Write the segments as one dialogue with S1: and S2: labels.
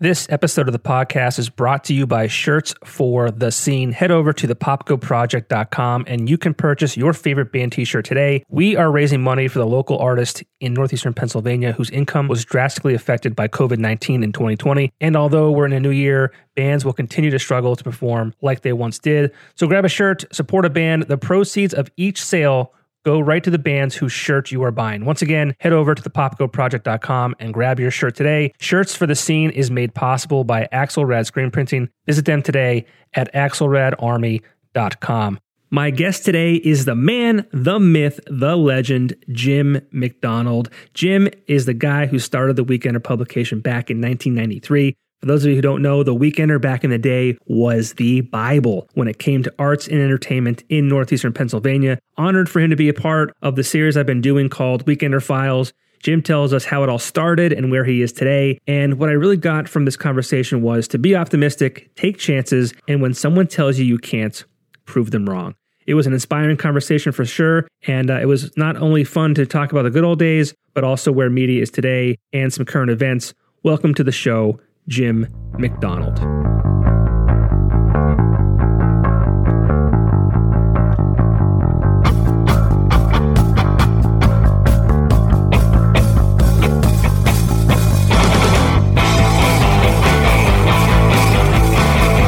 S1: This episode of the podcast is brought to you by Shirts for the Scene. Head over to thepopkoproject.com and you can purchase your favorite band t shirt today. We are raising money for the local artist in northeastern Pennsylvania whose income was drastically affected by COVID 19 in 2020. And although we're in a new year, bands will continue to struggle to perform like they once did. So grab a shirt, support a band. The proceeds of each sale go right to the bands whose shirt you are buying. Once again, head over to thepopkoproject.com and grab your shirt today. Shirts for the Scene is made possible by Axelrad Screen Printing. Visit them today at axelradarmy.com. My guest today is the man, the myth, the legend, Jim McDonald. Jim is the guy who started the Weekender publication back in 1993. For those of you who don't know, The Weekender back in the day was the Bible when it came to arts and entertainment in Northeastern Pennsylvania. Honored for him to be a part of the series I've been doing called Weekender Files. Jim tells us how it all started and where he is today. And what I really got from this conversation was to be optimistic, take chances, and when someone tells you you can't, prove them wrong. It was an inspiring conversation for sure. And uh, it was not only fun to talk about the good old days, but also where media is today and some current events. Welcome to the show, Jim McDonald.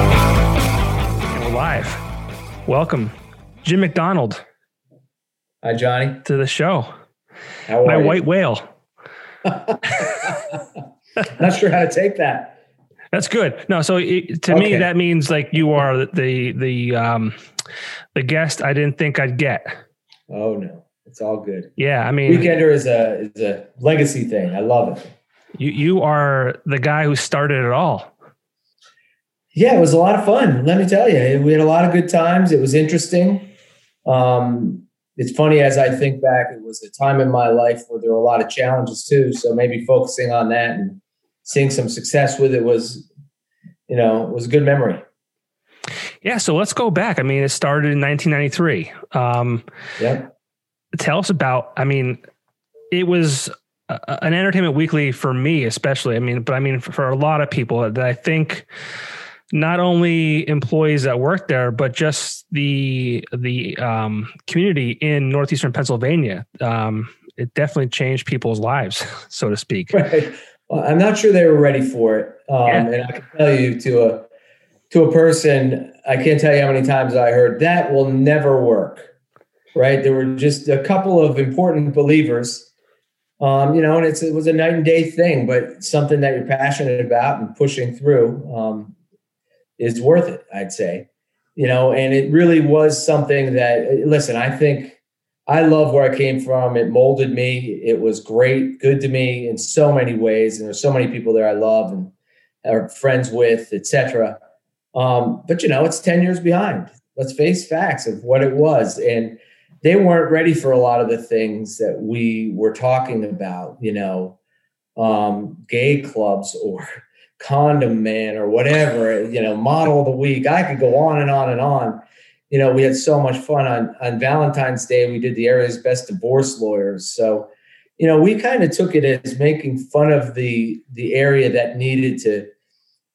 S1: And we're live. Welcome, Jim McDonald,
S2: Hi, Johnny.
S1: to the show.
S2: How are
S1: My
S2: you?
S1: white whale.
S2: Not sure how to take that.
S1: That's good. No, so it, to me that means like you are the the um the guest I didn't think I'd get.
S2: Oh no, it's all good.
S1: Yeah, I mean
S2: Weekender is a is a legacy thing. I love it.
S1: you you are the guy who started it all.
S2: Yeah, it was a lot of fun. Let me tell you, we had a lot of good times. It was interesting. Um, it's funny as I think back. It was a time in my life where there were a lot of challenges too. So maybe focusing on that and seeing some success with it was, you know, was a good memory.
S1: Yeah, so let's go back. I mean, it started in 1993. Um
S2: Yeah.
S1: tell us about I mean, it was a- an entertainment weekly for me especially. I mean, but I mean for, for a lot of people that I think not only employees that work there, but just the the um, community in northeastern Pennsylvania. Um, it definitely changed people's lives, so to speak.
S2: Right. I'm not sure they were ready for it. Um,
S1: Yeah.
S2: And I can tell you to a to a person, I can't tell you how many times I heard that will never work. Right. There were just a couple of important believers. Um, you know, and it's it was a night and day thing, but something that you're passionate about and pushing through um, is worth it, I'd say. You know, and it really was something that listen, I think I love where I came from. It molded me. It was great, good to me in so many ways. And there's so many people there I love and are friends with, etc. Um, but you know, it's 10 years behind. Let's face facts of what it was. And they weren't ready for a lot of the things that we were talking about, you know, um, gay clubs or condom man or whatever, you know, model of the week. I could go on and on and on you know, we had so much fun on on Valentine's Day. We did the area's best divorce lawyers. So, you know, we kind of took it as making fun of the the area that needed to,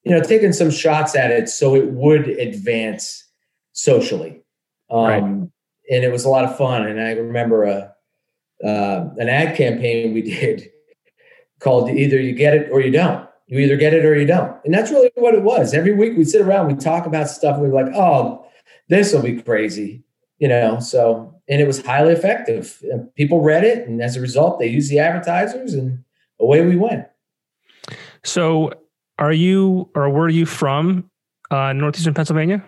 S2: you know, taking some shots at it so it would advance socially. Um,
S1: Right.
S2: And it was a lot of fun. And I remember a uh, an ad campaign we did called "Either You Get It or You Don't." You either get it or you don't, and that's really what it was. Every week we'd sit around, we'd talk about stuff, and we'd be like, "Oh, this will be crazy," you know. So, and it was highly effective. People read it, and as a result, they used the advertisers, and away we went.
S1: So, are you or were you from uh, northeastern Pennsylvania?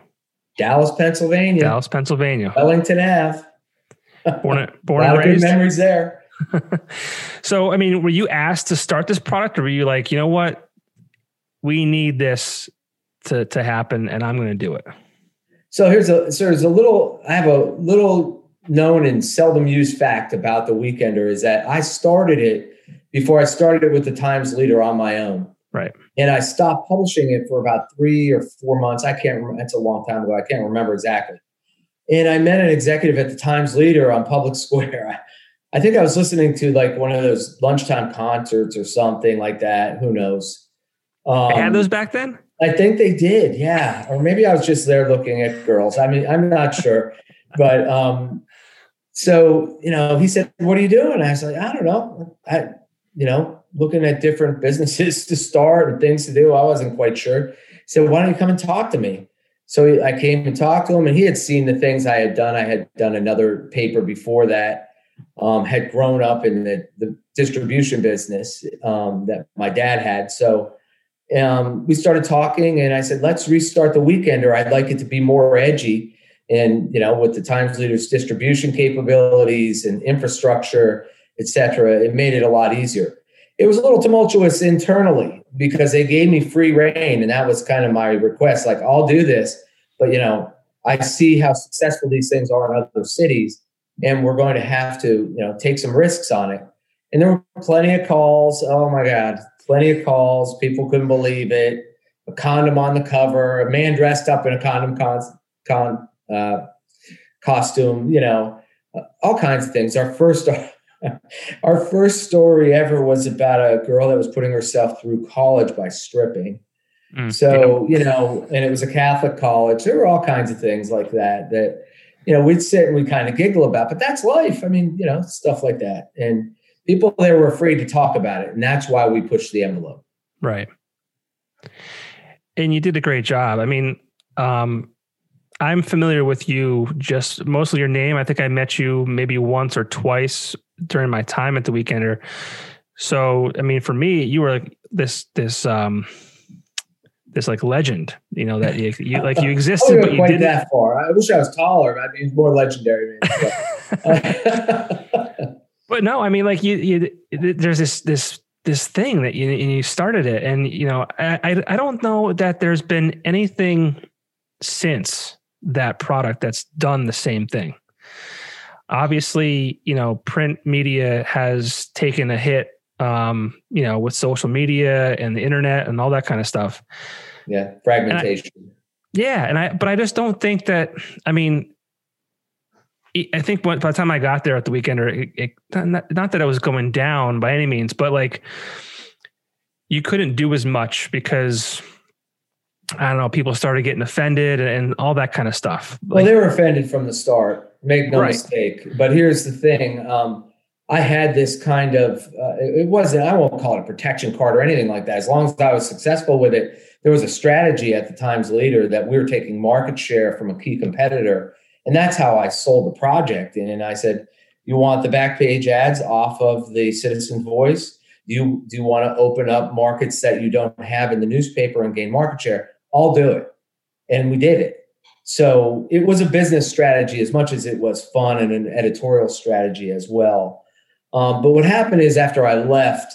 S2: Dallas, Pennsylvania,
S1: Dallas, Pennsylvania.
S2: Wellington Ave.
S1: Born, born and
S2: of good
S1: raised.
S2: memories there.
S1: so, I mean, were you asked to start this product, or were you like, you know what, we need this to to happen, and I'm going to do it?
S2: So here's a so there's a little I have a little known and seldom used fact about the Weekender is that I started it before I started it with the Times Leader on my own.
S1: Right.
S2: And I stopped publishing it for about three or four months. I can't remember. That's a long time ago. I can't remember exactly. And I met an executive at the Times Leader on Public Square. I, think I was listening to like one of those lunchtime concerts or something like that. Who knows?
S1: Um, they had those back then.
S2: I think they did, yeah. Or maybe I was just there looking at girls. I mean, I'm not sure, but um, so you know, he said, "What are you doing?" I was like, "I don't know. I, you know, looking at different businesses to start and things to do. I wasn't quite sure." He said, "Why don't you come and talk to me?" So I came and talked to him, and he had seen the things I had done. I had done another paper before that. Um, had grown up in the, the distribution business um, that my dad had. So um, we started talking, and I said, "Let's restart the Weekender. I'd like it to be more edgy." And you know, with the Times Leaders distribution capabilities and infrastructure, et cetera, it made it a lot easier. It was a little tumultuous internally because they gave me free reign, and that was kind of my request. Like, I'll do this, but you know, I see how successful these things are in other cities, and we're going to have to, you know, take some risks on it. And there were plenty of calls. Oh my God, plenty of calls. People couldn't believe it. A condom on the cover, a man dressed up in a condom con, con uh, costume, you know, uh, all kinds of things. Our first, our first story ever was about a girl that was putting herself through college by stripping. Mm, so, yeah. you know, and it was a Catholic college. There were all kinds of things like that that, you know, we'd sit and we kind of giggle about, but that's life. I mean, you know, stuff like that. And people there were afraid to talk about it. And that's why we pushed the envelope.
S1: Right. And you did a great job. I mean, um, I'm familiar with you just mostly your name. I think I met you maybe once or twice during my time at the Weekender. So, I mean, for me, you were like this, this, um, this like legend, you know, that you, you like you existed, but you didn't
S2: that far. I wish I was taller. I mean, more legendary.
S1: but no, I mean, like you, you, there's this, this, this thing that you, you started it. And, you know, I, I, I don't know that there's been anything since that product that's done the same thing. Obviously, you know, print media has taken a hit, um, you know, with social media and the internet and all that kind of stuff.
S2: Yeah, fragmentation.
S1: And I, yeah, and I, but I just don't think that. I mean, I think by the time I got there at the weekend, or it, it, not, not that I was going down by any means, but like you couldn't do as much because I don't know, people started getting offended and, and all that kind of stuff.
S2: Well, they were offended from the start. Make no right. mistake. But here's the thing: um, I had this kind of uh, it wasn't. I won't call it a protection card or anything like that. As long as I was successful with it, there was a strategy at the Times Leader that we were taking market share from a key competitor, and that's how I sold the project. And I said, "You want the back page ads off of the Citizen Voice." Do you do you want to open up markets that you don't have in the newspaper and gain market share? I'll do it. And we did it. So it was a business strategy as much as it was fun and an editorial strategy as well. Um, but what happened is after I left,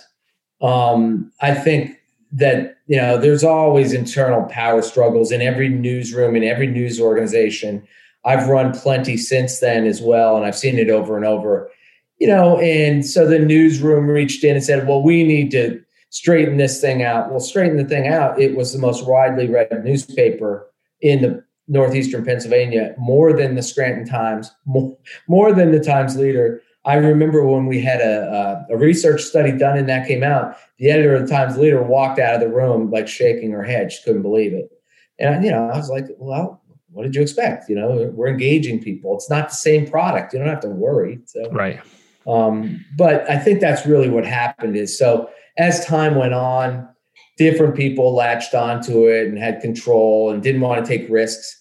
S2: um, I think that you know there's always internal power struggles in every newsroom in every news organization. I've run plenty since then as well, and I've seen it over and over. You know, and so the newsroom reached in and said, "Well, we need to straighten this thing out. Well, straighten the thing out. It was the most widely read newspaper in the northeastern Pennsylvania, more than the Scranton Times, more, more than the Times Leader. I remember when we had a, a, a, research study done and that came out, the editor of the Times Leader walked out of the room like shaking her head. She couldn't believe it. And, you know, I was like, well, what did you expect? You know, we're engaging people. It's not the same product. You don't have to worry. So,
S1: right.
S2: Um, but I think that's really what happened is so as time went on, different people latched onto it and had control and didn't want to take risks.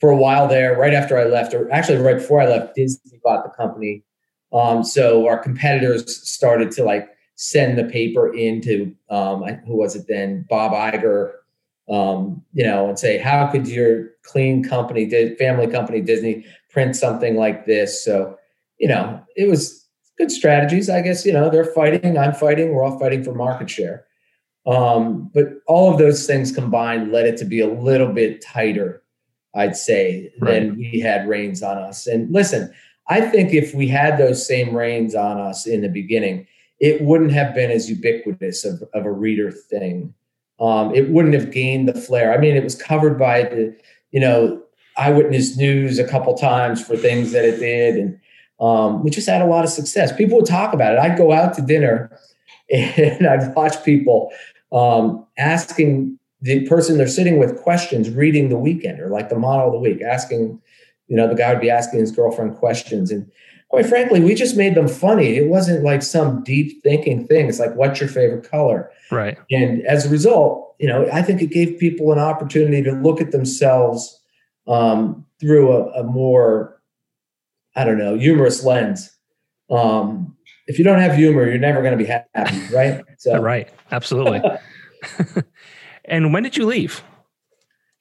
S2: For a while there, right after I left, or actually right before I left, Disney bought the company. Um, so our competitors started to like send the paper into um, who was it then? Bob Iger, um, you know, and say, how could your clean company, family company, Disney, print something like this? So, you know, it was good strategies. I guess, you know, they're fighting, I'm fighting, we're all fighting for market share. Um, but all of those things combined led it to be a little bit tighter, I'd say, right. than we had reins on us. And listen, I think if we had those same reins on us in the beginning, it wouldn't have been as ubiquitous of, of a reader thing. Um, it wouldn't have gained the flair. I mean, it was covered by the, you know, eyewitness news a couple times for things that it did. And um, we just had a lot of success. People would talk about it. I'd go out to dinner and I'd watch people um, asking the person they're sitting with questions, reading the weekend or like the model of the week, asking, you know, the guy would be asking his girlfriend questions. And quite frankly, we just made them funny. It wasn't like some deep thinking thing. It's like, what's your favorite color?
S1: Right.
S2: And as a result, you know, I think it gave people an opportunity to look at themselves um, through a, a, more, I don't know, humorous lens. Um, if you don't have humor, you're never going to be happy, right?
S1: So, right, absolutely. and when did you leave?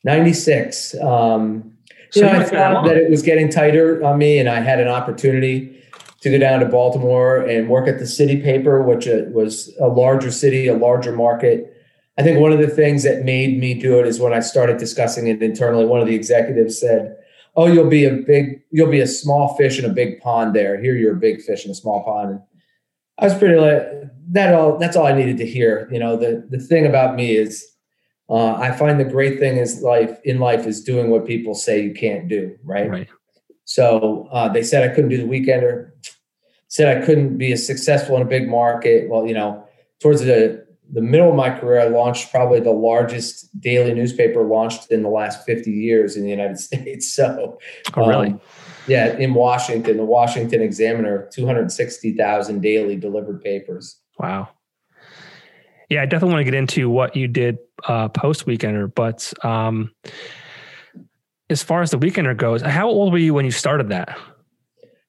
S2: 96. Um, you know, I found that it was getting tighter on me, and I had an opportunity to go down to Baltimore and work at the city paper, which uh, was a larger city, a larger market. I think one of the things that made me do it is when I started discussing it internally, one of the executives said, Oh, you'll be a big, you'll be a small fish in a big pond there. Here you're a big fish in a small pond. And I was pretty like that all that's all I needed to hear. You know, the the thing about me is uh, I find the great thing is life in life is doing what people say you can't do, right?
S1: Right.
S2: So uh, they said I couldn't do the weekender, said I couldn't be as successful in a big market. Well, you know, towards the the middle of my career, I launched probably the largest daily newspaper launched in the last 50 years in the United States. So,
S1: oh, really? Um,
S2: yeah, in Washington, the Washington Examiner, 260,000 daily delivered papers.
S1: Wow. Yeah, I definitely want to get into what you did uh, post Weekender, but um, as far as the Weekender goes, how old were you when you started that?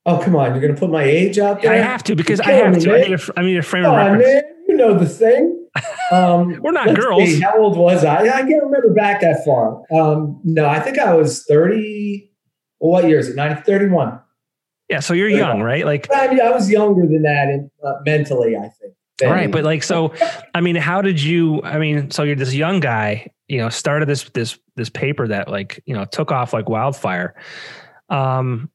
S2: Oh, come on. You're going to put my age out there?
S1: I have to because I have to. I need, a, I need a frame of reference.
S2: Man, you know the thing.
S1: Um, We're not girls.
S2: See, how old was I? I can't remember back that far. Um, no, I think I was 30. Well, what year is it? 90, 31.
S1: Yeah, so you're young, right? Like
S2: I, mean, I was younger than that in, uh, mentally, I think.
S1: All right, but like so I mean, how did you I mean, so you're this young guy, you know, started this this this paper that like, you know, took off like wildfire. Um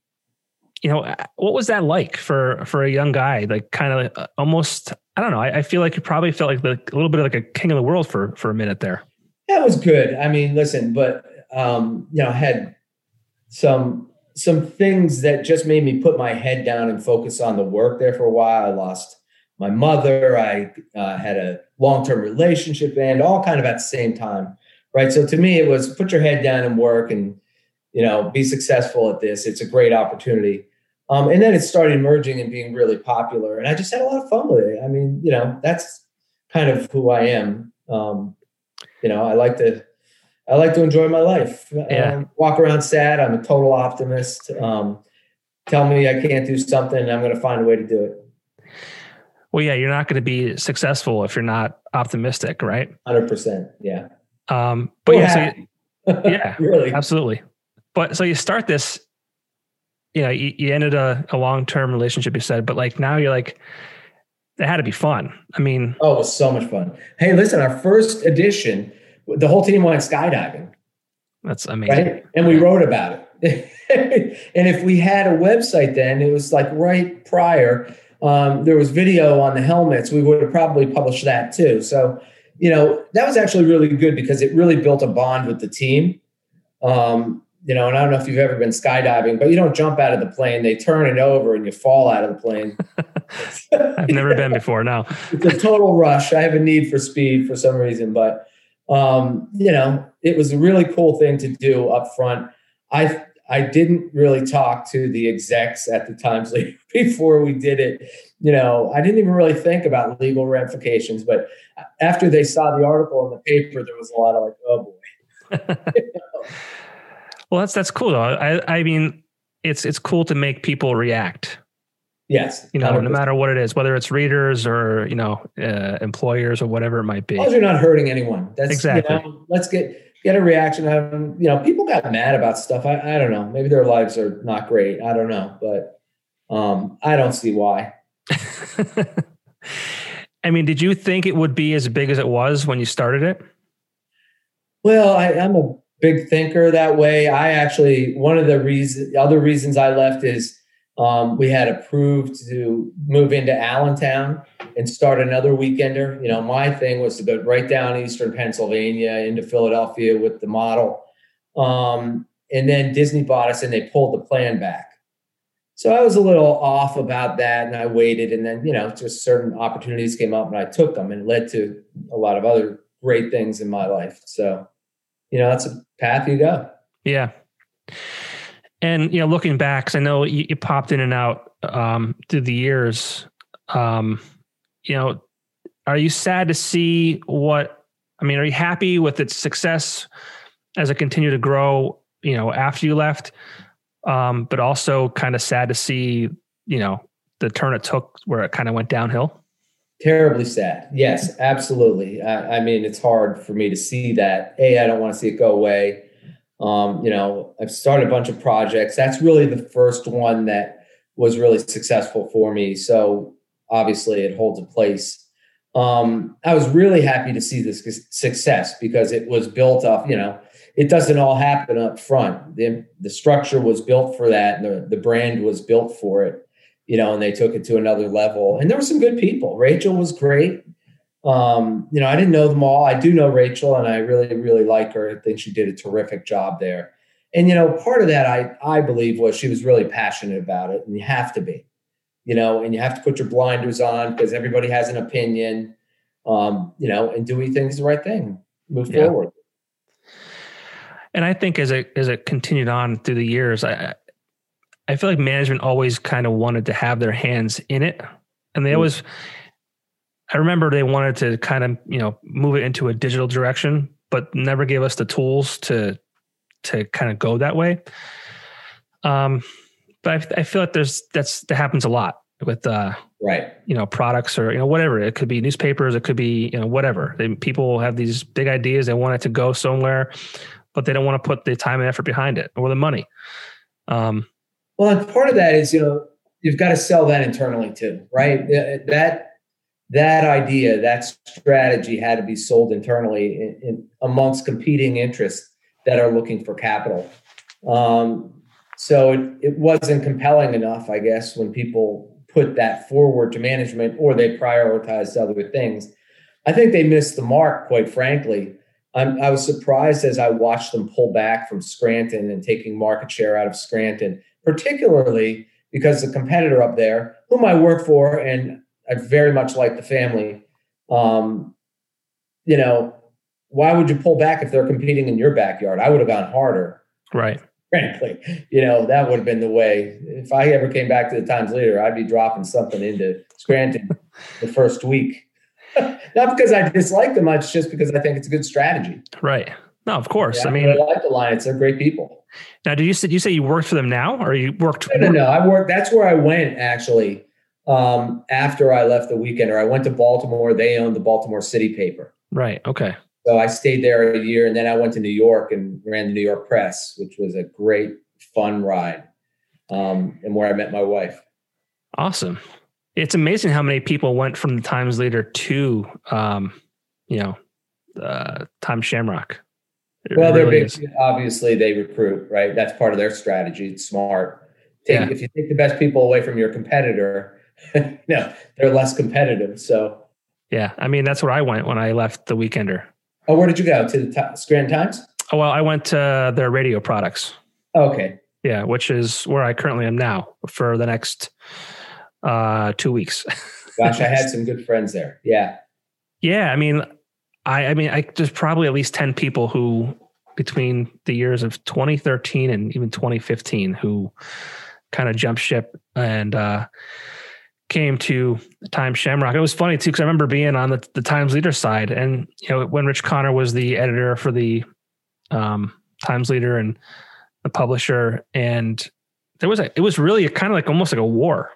S1: you know, what was that like for for a young guy? Like kind of uh, almost I don't know. I, I feel like you probably felt like the, a little bit like a king of the world for for a minute there.
S2: That was good. I mean, listen, but um, you know, I had some some things that just made me put my head down and focus on the work there for a while. I lost my mother. I uh, had a long term relationship and all kind of at the same time, right? So to me, it was put your head down and work and you know be successful at this. It's a great opportunity. Um, and then it started emerging and being really popular, and I just had a lot of fun with it. I mean, you know, that's kind of who I am. Um, you know, I like to I like to enjoy my life.
S1: Yeah. Um,
S2: walk around sad. I'm a total optimist. Um, tell me I can't do something, I'm going to find a way to do it.
S1: Well, yeah, you're not going to be successful if you're not optimistic, right?
S2: Hundred percent. Yeah.
S1: Um, but yeah, so you, yeah,
S2: really,
S1: absolutely. But so you start this, you know, you, you ended a, a long term relationship. You said, but like now you're like, it had to be fun. I mean,
S2: oh, it was so much fun. Hey, listen, our first edition, the whole team went skydiving.
S1: That's amazing.
S2: Right? And we wrote about it. and if we had a website then, it was like right prior um, there was video on the helmets, we would have probably published that too. So, you know, that was actually really good because it really built a bond with the team. Um, you know, and I don't know if you've ever been skydiving, but you don't jump out of the plane. They turn it over and you fall out of the plane.
S1: I've never been before. now.
S2: it's a total rush. I have a need for speed for some reason, but um, you know, it was a really cool thing to do up front. I I didn't really talk to the execs at the Times Leader before we did it. You know, I didn't even really think about legal ramifications. But after they saw the article in the paper, there was a lot of like, oh boy.
S1: well, that's that's cool though. I I mean, it's it's cool to make people react.
S2: Yes,
S1: you know, 100%. no matter what it is, whether it's readers or you know uh, employers or whatever it might be.
S2: As long as you're not hurting anyone, that's
S1: exactly.
S2: You know, let's get get a reaction. Um, you know, people got mad about stuff. I, I don't know. Maybe their lives are not great. I don't know, but um, I don't see why.
S1: I mean, did you think it would be as big as it was when you started it?
S2: Well, I, I'm a big thinker that way. I actually one of the reasons, other reasons I left is um, we had approved to move into Allentown and start another weekender. You know, my thing was to go right down Eastern Pennsylvania into Philadelphia with the model. Um, and then Disney bought us and they pulled the plan back. So I was a little off about that and I waited and then, you know, just certain opportunities came up and I took them and it led to a lot of other great things in my life. So, you know, that's a path you go.
S1: Yeah. And, you know, looking back, cause I know you, popped in and out um, through the years, um, you know, are you sad to see what, I mean, are you happy with its success as it continued to grow, you know, after you left? um, but also kind of sad to see, you know, the turn it took where it kind of went downhill.
S2: Terribly sad. Yes, absolutely. I, I, mean, it's hard for me to see that. A, I don't want to see it go away. Um, you know, I've started a bunch of projects. That's really the first one that was really successful for me. So obviously, it holds a place. Um, I was really happy to see this success because it was built off, you know, it doesn't all happen up front. The, the structure was built for that, and the, the brand was built for it, you know, and they took it to another level. And there were some good people. Rachel was great. Um, you know, I didn't know them all. I do know Rachel, and I really, really like her. I think she did a terrific job there. And you know, part of that I I believe was she was really passionate about it, and you have to be, you know, and you have to put your blinders on because everybody has an opinion, um, you know, and doing things the right thing, move yeah. forward
S1: and I think as it as it continued on through the years, I I feel like management always kind of wanted to have their hands in it, and they mm. always. I remember they wanted to kind of you know move it into a digital direction, but never gave us the tools to to kind of go that way. Um, but I, I feel like there's that's that happens a lot with uh
S2: right
S1: you know products or you know whatever it could be newspapers it could be you know whatever they, people have these big ideas they want it to go somewhere but they don't want to put the time and effort behind it or the money. Um,
S2: well, and part of that is you know you've got to sell that internally too, right? That that idea, that strategy had to be sold internally in, in amongst competing interests that are looking for capital. Um, so it, it wasn't compelling enough, I guess, when people put that forward to management or they prioritized other things. I think they missed the mark, quite frankly. I'm, i was surprised as I watched them pull back from Scranton and taking market share out of Scranton, particularly because the competitor up there, whom I work for, and I very much like the family, um, you know, why would you pull back if they're competing in your backyard? I would have gone harder.
S1: Right.
S2: Frankly, you know, that would have been the way. If I ever came back to the Times Leader, I'd be dropping something into Scranton the first week Not because I dislike them much, just because I think it's a good strategy.
S1: Right. No, of course. Yeah, I mean,
S2: I like the Lions; they're great people.
S1: Now, did you say you say you worked for them now, or you worked?
S2: No, no, no. I worked. That's where I went actually. Um, after I left the Weekender, I went to Baltimore. They owned the Baltimore City paper.
S1: Right. Okay.
S2: So I stayed there a year, and then I went to New York and ran the New York Press, which was a great, fun ride, um, and where I met my wife.
S1: Awesome it's amazing how many people went from the Times Leader to, um, you know, uh, Times Shamrock.
S2: It well, really they're big. Is. Obviously, they recruit, right? That's part of their strategy. It's smart. Take, yeah. If you take the best people away from your competitor, know, they're less competitive. So,
S1: yeah, I mean, that's where I went when I left the Weekender.
S2: Oh, where did you go? To the t- Scranton Times?
S1: Oh, well, I went to their radio products.
S2: Okay.
S1: Yeah, which is where I currently am now for the next uh, two weeks.
S2: Gosh, I had some good friends there. Yeah.
S1: Yeah. I mean, I, I mean, I, there's probably at least 10 people who, between the years of 2013 and even 2015, who kind of jumped ship and, uh, came to Times Shamrock. It was funny too, because I remember being on the, the Times Leader side, and you know when Rich Connor was the editor for the um, Times Leader and the publisher, and there was a it was really kind of like almost like a war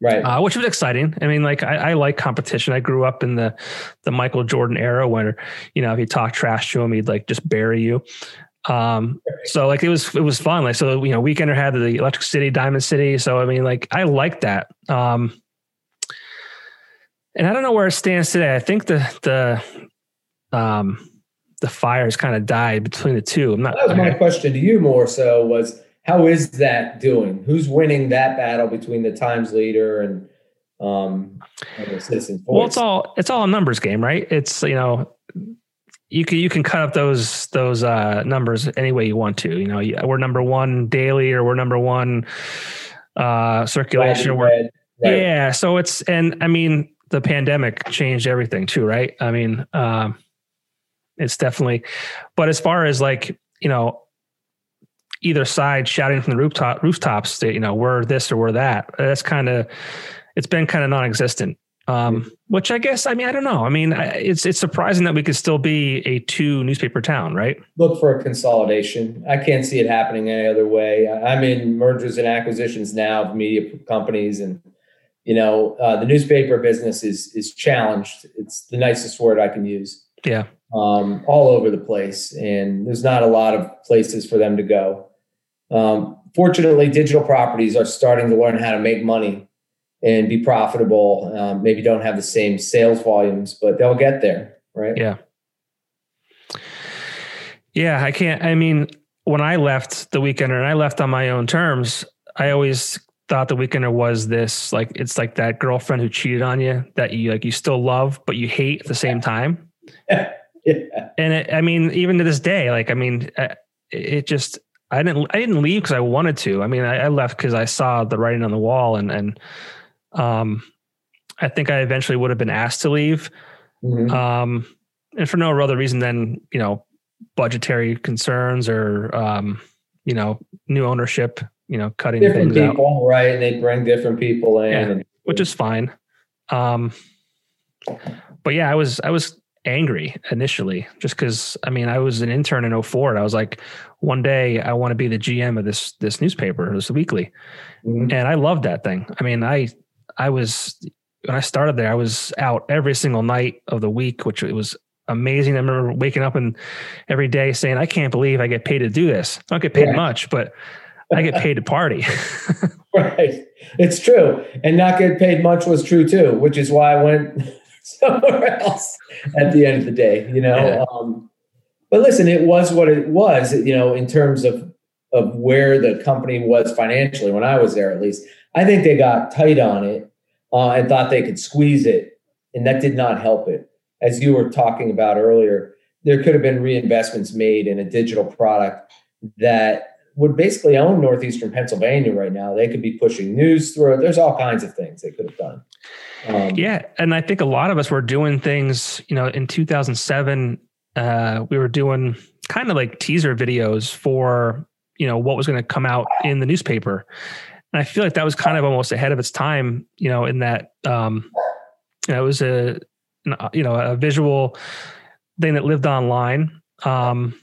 S2: right?
S1: Uh, which was exciting. I mean, like I, I, like competition. I grew up in the the Michael Jordan era, where you know if you talk trash to him, he'd like just bury you. Um, so like it was it was fun. Like so, you know, Weekender had the Electric City, Diamond City. So I mean, like I like that. Um, and I don't know where it stands today. I think the the um the fires kind of died between the two. I'm not.
S2: That was my question to you more so was how is that doing? Who's winning that battle between the Times leader and um and Citizens?
S1: Well, it's all it's all a numbers game, right? It's you know you can you can cut up those those uh, numbers any way you want to. You know, we're number one daily, or we're number one uh, circulation.
S2: Right.
S1: Yeah. So it's, and I mean, the pandemic changed everything too, right? I mean, um, it's definitely, but as far as like, you know, either side shouting from the rooftop rooftops that, you know, we're this or we're that, that's kind of, it's been kind of non-existent. Um, which I guess, I mean, I don't know. I mean, I- it's, it's surprising that we could still be a two newspaper town, right?
S2: Look for a consolidation. I can't see it happening any other way. I'm in mergers and acquisitions now of media companies, and you know uh, the newspaper business is is challenged. It's the nicest word I can use.
S1: Yeah.
S2: um, all over the place, and there's not a lot of places for them to go. Um, fortunately, digital properties are starting to learn how to make money and be profitable. Um, maybe don't have the same sales volumes, but they'll get there, right?
S1: Yeah. Yeah, I can't. I mean, when I left the Weekender and I left on my own terms, I always thought the Weekender was this like it's like that girlfriend who cheated on you that you like you still love but you hate at the same time.
S2: yeah.
S1: And it, I mean, even to this day, like I mean, it just I didn't I didn't leave because I wanted to. I mean, I, I left because I saw the writing on the wall, and and um, I think I eventually would have been asked to leave
S2: Mhm.
S1: um, and for no other reason than you know budgetary concerns or um, you know new ownership, you know cutting
S2: different
S1: things out,
S2: people, right? And they bring different people in.
S1: Yeah. Which is fine. Um, but yeah, I was I was angry initially just because I mean I was an intern in 04 and I was like one day I want to be the GM of this this newspaper this weekly
S2: Mhm.
S1: and I loved that thing. I mean, I I was when I started there, I was out every single night of the week, which it was amazing. I remember waking up and every day saying, "I can't believe I get paid to do this. I don't get paid much, but I get paid to party."
S2: Right. It's true. And not get paid much was true too, which is why I went somewhere else at the end of the day, you know.
S1: Yeah.
S2: Um, but listen, it was what it was, you know, in terms of of where the company was financially when I was there at least. I think they got tight on it uh, and thought they could squeeze it, and that did not help it. As you were talking about earlier, there could have been reinvestments made in a digital product that would basically own northeastern Pennsylvania right now. They could be pushing news through it. There's all kinds of things they could have done. Um,
S1: yeah, and I think a lot of us were doing things. You know, in 2007, uh, we were doing kind of like teaser videos for you know what was going to come out in the newspaper. And I feel like that was kind of almost ahead of its time. You know, in that um, you know, it was a uh, you know a visual thing that lived online. Um,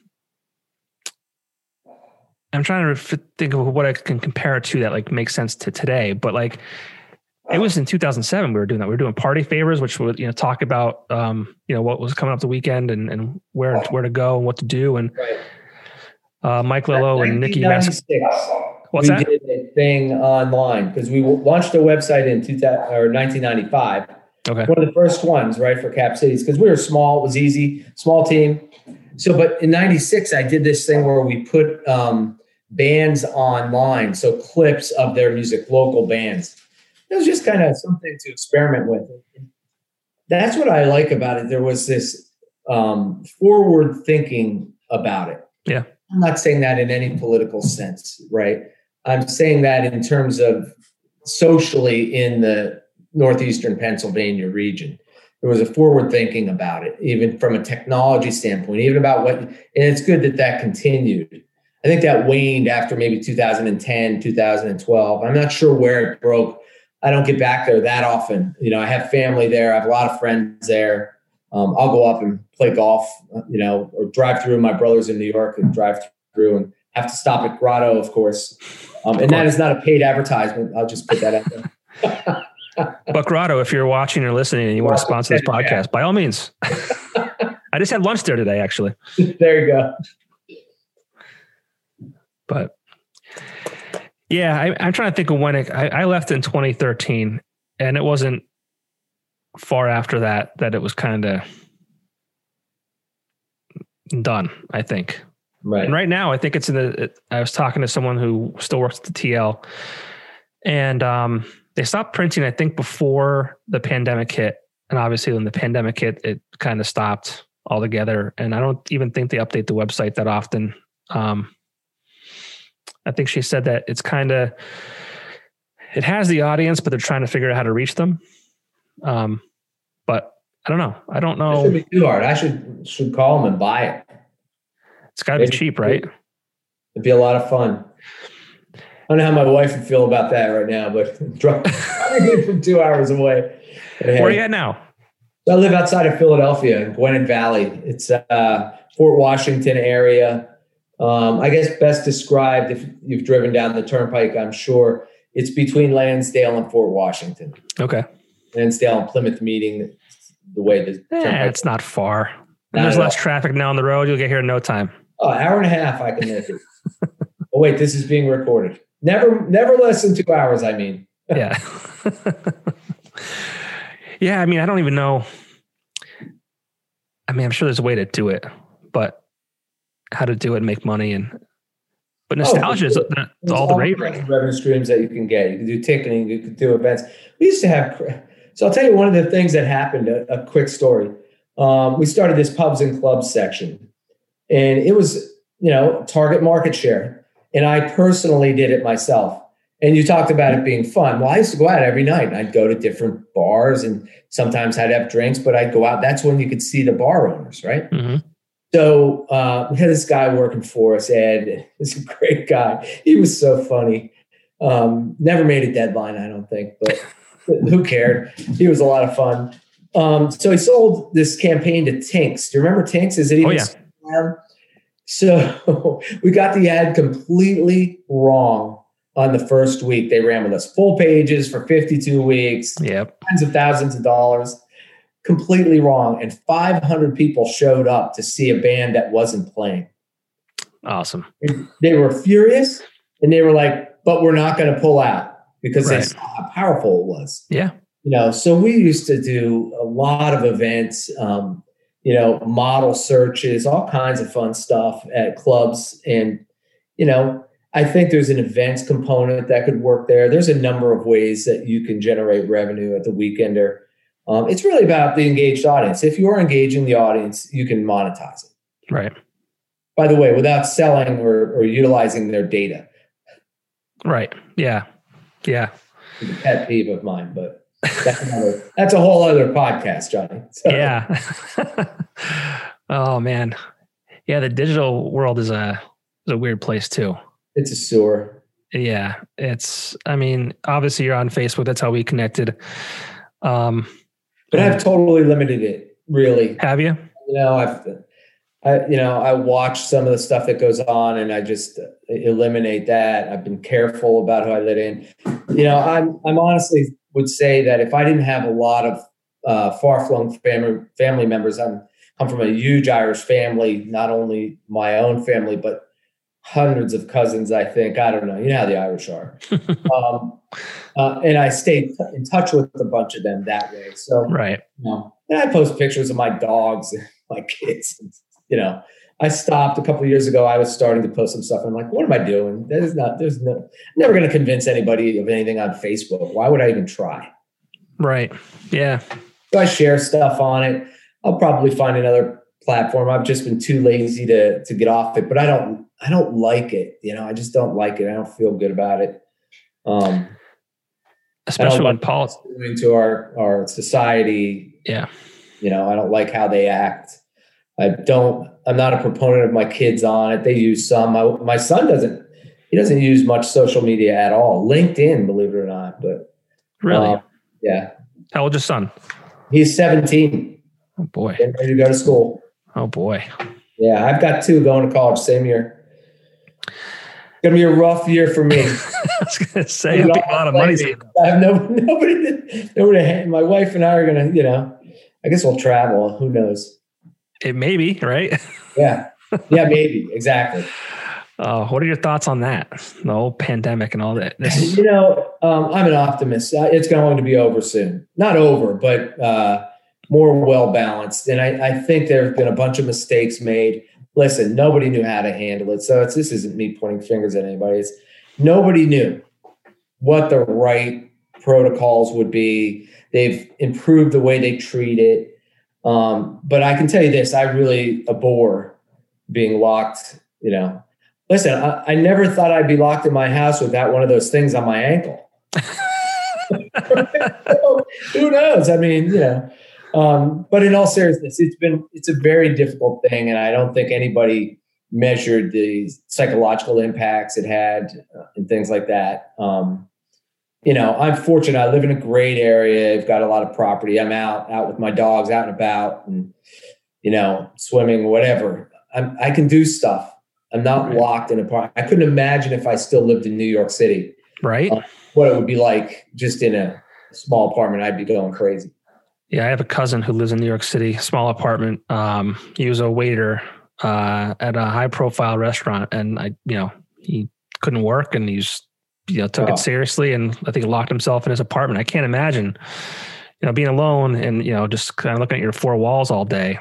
S1: I'm trying to think of what I can compare it to that like makes sense to today, but like it was in 2007 we were doing that. We were doing party favors, which would you know talk about um, you know what was coming up the weekend and and where where to go and what to do. And uh, Mike Lillo and Nikki Mas-
S2: 1996,
S1: What's
S2: we
S1: that?
S2: did a thing online because we launched a website in 2000, or 1995.
S1: Okay.
S2: One of the first ones, right, for Cap Cities because we were small. It was easy, small team. So, but in '96, I did this thing where we put um, bands online, so clips of their music, local bands. It was just kind of something to experiment with. That's what I like about it. There was this um, forward thinking about it.
S1: Yeah.
S2: I'm not saying that in any political sense, right? I'm saying that in terms of socially in the northeastern Pennsylvania region. There was a forward thinking about it, even from a technology standpoint, even about what, and it's good that that continued. I think that waned after maybe 2010, 2012. I'm not sure where it broke. I don't get back there that often. You know, I have family there. I have a lot of friends there. Um, I'll go up and play golf, you know, or drive through. My brother's in New York and drive through and have to stop at Grotto, of course. Um, and that is not a paid advertisement. I'll just put that out there.
S1: But Grotto, if you're watching or listening and you want to sponsor this podcast, by all means. I just had lunch there today, actually.
S2: there you go.
S1: But yeah, I, I'm trying to think of when it, I, I left in 2013, and it wasn't far after that that it was kind of done. I think.
S2: Right.
S1: And right now, I think it's in the. I was talking to someone who still works at the TL, and um, they stopped printing. I think before the pandemic hit, and obviously when the pandemic hit, it kind of stopped altogether. And I don't even think they update the website that often. Um, I think she said that it's kind of it has the audience, but they're trying to figure out how to reach them. Um, but I don't know. I don't know.
S2: It should be too hard. I should should call them and buy it.
S1: It's got to be cheap, right?
S2: It'd be a lot of fun. I don't know how my wife would feel about that right now, but driving from two hours away.
S1: Where are you at now?
S2: I live outside of Philadelphia in Gwynedd Valley. It's uh, Fort Washington area. Um, I guess best described if you've driven down the turnpike, I'm sure it's between Lansdale and Fort Washington.
S1: Okay.
S2: Lansdale and Plymouth meeting the way the
S1: Eh, it's not far.
S2: Not
S1: There's less
S2: all.
S1: traffic now on the road. You'll get here in no time.
S2: Oh, hour and a half I can make it. oh wait, this is being recorded. Never never less than two hours, I mean.
S1: Yeah. yeah. I mean, I don't even know. I mean, I'm sure there's a way to do it, but how to do it and make money and, but nostalgia is
S2: There's
S1: it's all the rage.
S2: of revenue streams that you can get. You can do ticketing, you can do events. We used to have. So I'll tell you one of the things that happened. A, a quick story. Um, we started this pubs and clubs section, and it was you know target market share. And I personally did it myself. And you talked about it being fun. Well, I used to go out every night. And I'd go to different bars, and sometimes I'd have drinks, but I'd go out. That's when you could see the bar owners, right?
S1: Mhm.
S2: So uh, we had this guy working for us, Ed. He's a great guy. He was so funny. Um, never made a deadline, I don't think, but who cared? He was a lot of fun. Um, so he sold this campaign to Tinks. Do you remember Tinks? Is it even
S1: Oh, yeah.
S2: Around? So we got the ad completely wrong on the first week they ran with us. Full pages for 52 weeks
S1: Yep.
S2: tens of thousands of dollars completely wrong and 500 people showed up to see a band that wasn't playing
S1: Awesome.
S2: they were furious and they were like but we're not going to pull out because they saw how powerful it was
S1: Yeah.
S2: you know so we used to do a lot of events um, you know model searches all kinds of fun stuff at clubs and you know i think there's an events component that could work there there's a number of ways that you can generate revenue at the weekender um, it's really about the engaged audience if you're engaging the audience you can monetize it
S1: Right.
S2: by the way without selling or, or utilizing their data
S1: Right. Yeah. Yeah.
S2: it's a pet peeve of mine but that's another that's a whole other podcast johnny So-
S1: Yeah. oh man. Yeah, the digital world is a is a weird place too.
S2: It's a sewer.
S1: Yeah, it's. I mean, obviously you're on Facebook. That's how we connected. Um,
S2: But I've totally limited it, really.
S1: have you?
S2: You know, I've I you know, I watch some of the stuff that goes on and I just eliminate that. I've been careful about who I let in. You know, I'm I'm honestly would say that if I didn't have a lot of uh, far-flung family family members, I'm come from a huge Irish family, not only my own family, but hundreds of cousins, I think. I don't know. You know how the Irish are. um, uh, and I stayed in touch with a bunch of them that way. So,
S1: Right.
S2: you know, and I post pictures of my dogs and my kids. And, you know, I stopped a couple of years ago. I was starting to post some stuff. And I'm like, what am I doing? There's not, there's no, I'm never going to convince anybody of anything on Facebook. Why would I even try?
S1: Right. Yeah.
S2: So I share stuff on it. I'll probably find another platform. I've just been too lazy to to get off it, but I don't I don't like it. You know, I just don't like it. I don't feel good about it. Um,
S1: Especially when
S2: like
S1: Paul.
S2: doing to our our society.
S1: Yeah.
S2: You know, I don't like how they act. I don't. I'm not a proponent of my kids on it. They use some. My my son doesn't. He doesn't use much social media at all. LinkedIn, believe it or not. But
S1: Really?
S2: um, yeah,
S1: How old's your son?
S2: he's 17,
S1: Oh boy.
S2: getting ready to go to school.
S1: Oh boy.
S2: Yeah, I've got two going to college same year. It's Gonna be a rough year for me.
S1: I was gonna say a lot of money.
S2: I have no nobody. Nobody. My wife and I are gonna. You know, I guess we'll travel. Who knows?
S1: It may be right.
S2: Yeah, yeah, maybe exactly.
S1: Uh, what are your thoughts on that? The whole pandemic and all that. This,
S2: You know, um, I'm an optimist. Uh, It's going to be over soon. Not over, but uh, more well balanced. And I, I think there have been a bunch of mistakes made. Listen, nobody knew how to handle it. So it's, this isn't me pointing fingers at anybody. It's nobody knew what the right protocols would be. They've improved the way they treat it. Um, but I can tell you this: I really abhor being locked. You know, listen, I, I never thought I'd be locked in my house without one of those things on my ankle. who knows? I mean, you know. Um, but in all seriousness, it's been it's a very difficult thing, and I don't think anybody measured the psychological impacts it had uh, and things like that. Um, you know, I'm fortunate. I live in a great area. I've got a lot of property. I'm out out with my dogs, out and about, and you know, swimming, whatever. I'm, I can do stuff. I'm not right. locked in a park. I couldn't imagine if I still lived in New York City,
S1: right? Uh,
S2: what it would be like just in a small apartment. I'd be going crazy.
S1: Yeah, I have a cousin who lives in New York City, small apartment. Um, he was a waiter uh, at a high profile restaurant, and I, you know, he couldn't work, and he's you know took it seriously and I think locked himself in his apartment. I can't imagine, you know, being alone and you know just kind of looking at your four walls all day.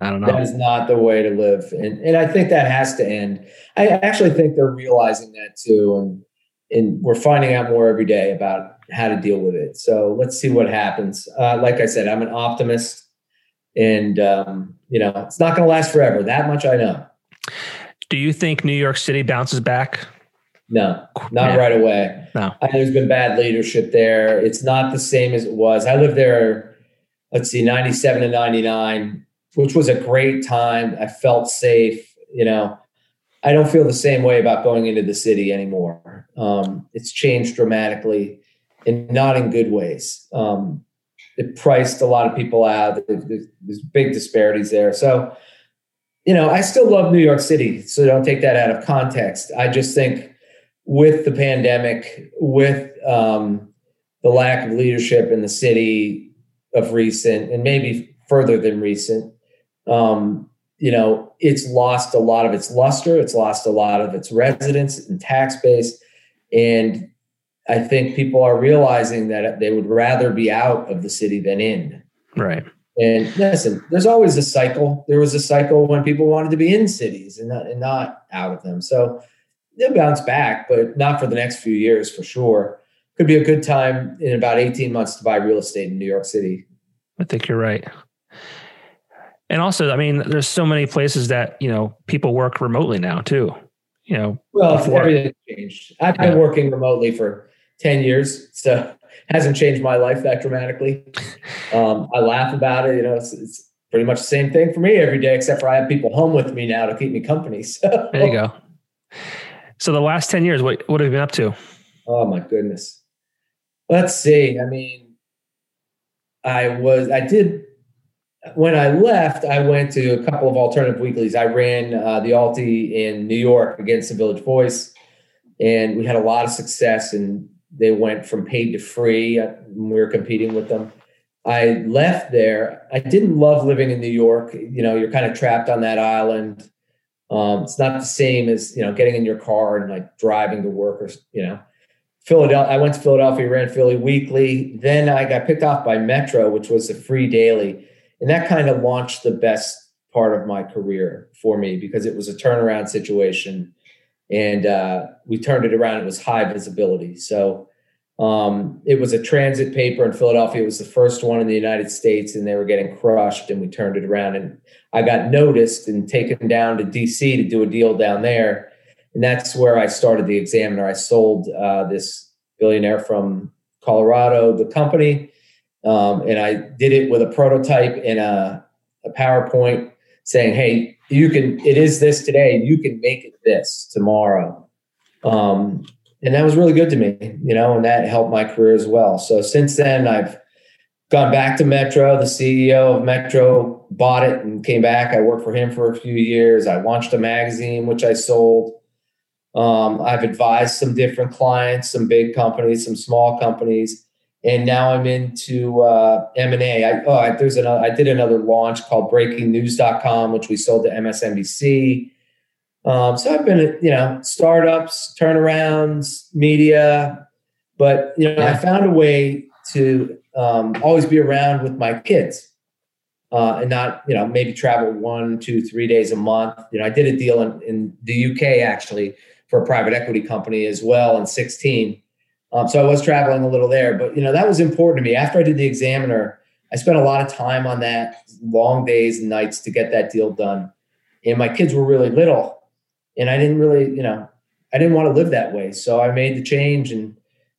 S1: I don't know.
S2: That is not the way to live, and and I think that has to end. I actually think they're realizing that too, and and we're finding out more every day about how to deal with it. So let's see what happens. Uh, like I said, I'm an optimist, and um, you know it's not going to last forever. That much I know.
S1: Do you think New York City bounces back
S2: no, not right away.
S1: No.
S2: I, there's been bad leadership there. It's not the same as it was. I lived there, let's see, 97 to 99, which was a great time. I felt safe. You know, I don't feel the same way about going into the city anymore. Um, it's changed dramatically and not in good ways. Um, it priced a lot of people out. There's, there's big disparities there. So, you know, I still love New York City. So don't take that out of context. I just think with the pandemic, with um, the lack of leadership in the city of recent, and maybe further than recent, um, you know, it's lost a lot of its luster. It's lost a lot of its residents and tax base, and I think people are realizing that they would rather be out of the city than in.
S1: Right.
S2: And listen, there's always a cycle. There was a cycle when people wanted to be in cities and not, and not out of them. So they'll bounce back, but not for the next few years for sure. Could be a good time in about 18 months to buy real estate in New York City.
S1: I think you're right. And also, I mean, there's so many places that, you know, people work remotely now too. You know,
S2: well, before. everything changed. I've been yeah. working remotely for 10 years, so hasn't changed my life that dramatically. Um, I laugh about it. You know, it's, it's, pretty much the same thing for me every day, except for I have people home with me now to keep me company. So
S1: there you go. So the last 10 years, what, what have you been up to?
S2: Oh my goodness. Let's see. I mean, I was, I did, when I left, I went to a couple of alternative weeklies. I ran uh, the Alti in New York against the Village Voice, and we had a lot of success. And they went from paid to free. Uh, we were competing with them. I left there. I didn't love living in New York. You know, you're kind of trapped on that island. Um, it's not the same as you know getting in your car and like driving to work or you know. Philadelphia. I went to Philadelphia, ran Philly Weekly. Then I got picked off by Metro, which was a free daily, and that kind of launched the best part of my career for me because it was a turnaround situation, and uh, we turned it around. It was high visibility, so um, it was a transit paper in Philadelphia. It was the first one in the United States, and they were getting crushed. And we turned it around, and I got noticed and taken down to DC to do a deal down there. And that's where I started the Examiner. I sold uh, this billionaire from Colorado the company, um, and I did it with a prototype and a, a PowerPoint saying, "Hey, you can. It is this today. You can make it this tomorrow." Um, and that was really good to me, you know, and that helped my career as well. So since then, I've gone back to Metro. The CEO of Metro bought it and came back. I worked for him for a few years. I launched a magazine, which I sold. Um, I've advised some different clients, some big companies, some small companies, and now I'm into uh, M&A. I, oh, I, there's another, I did another launch called BreakingNews.com, which we sold to MSNBC. Um, so I've been, you know, startups, turnarounds, media, but you know, I found a way to um, always be around with my kids uh, and not, you know, maybe travel one, two, three days a month. You know, I did a deal in, in the UK actually for a private equity company as well in 16. Um, so I was traveling a little there, but you know, that was important to me. After I did the Examiner, I spent a lot of time on that, long days and nights to get that deal done. And my kids were really little and I didn't really, you know, I didn't want to live that way. So I made the change and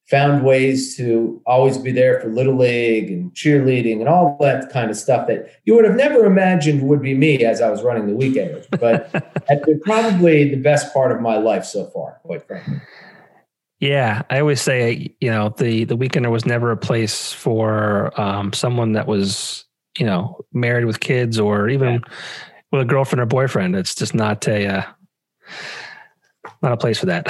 S2: found ways to always be there for little league and cheerleading and all that kind of stuff that you would have never imagined would be me as I was running the weekend. But it's been probably the best part of my life so far, quite frankly.
S1: Yeah, I always say, you know, the the weekender was never a place for um, someone that was, you know, married with kids or even yeah. with a girlfriend or boyfriend. It's just not a uh, not a place for that.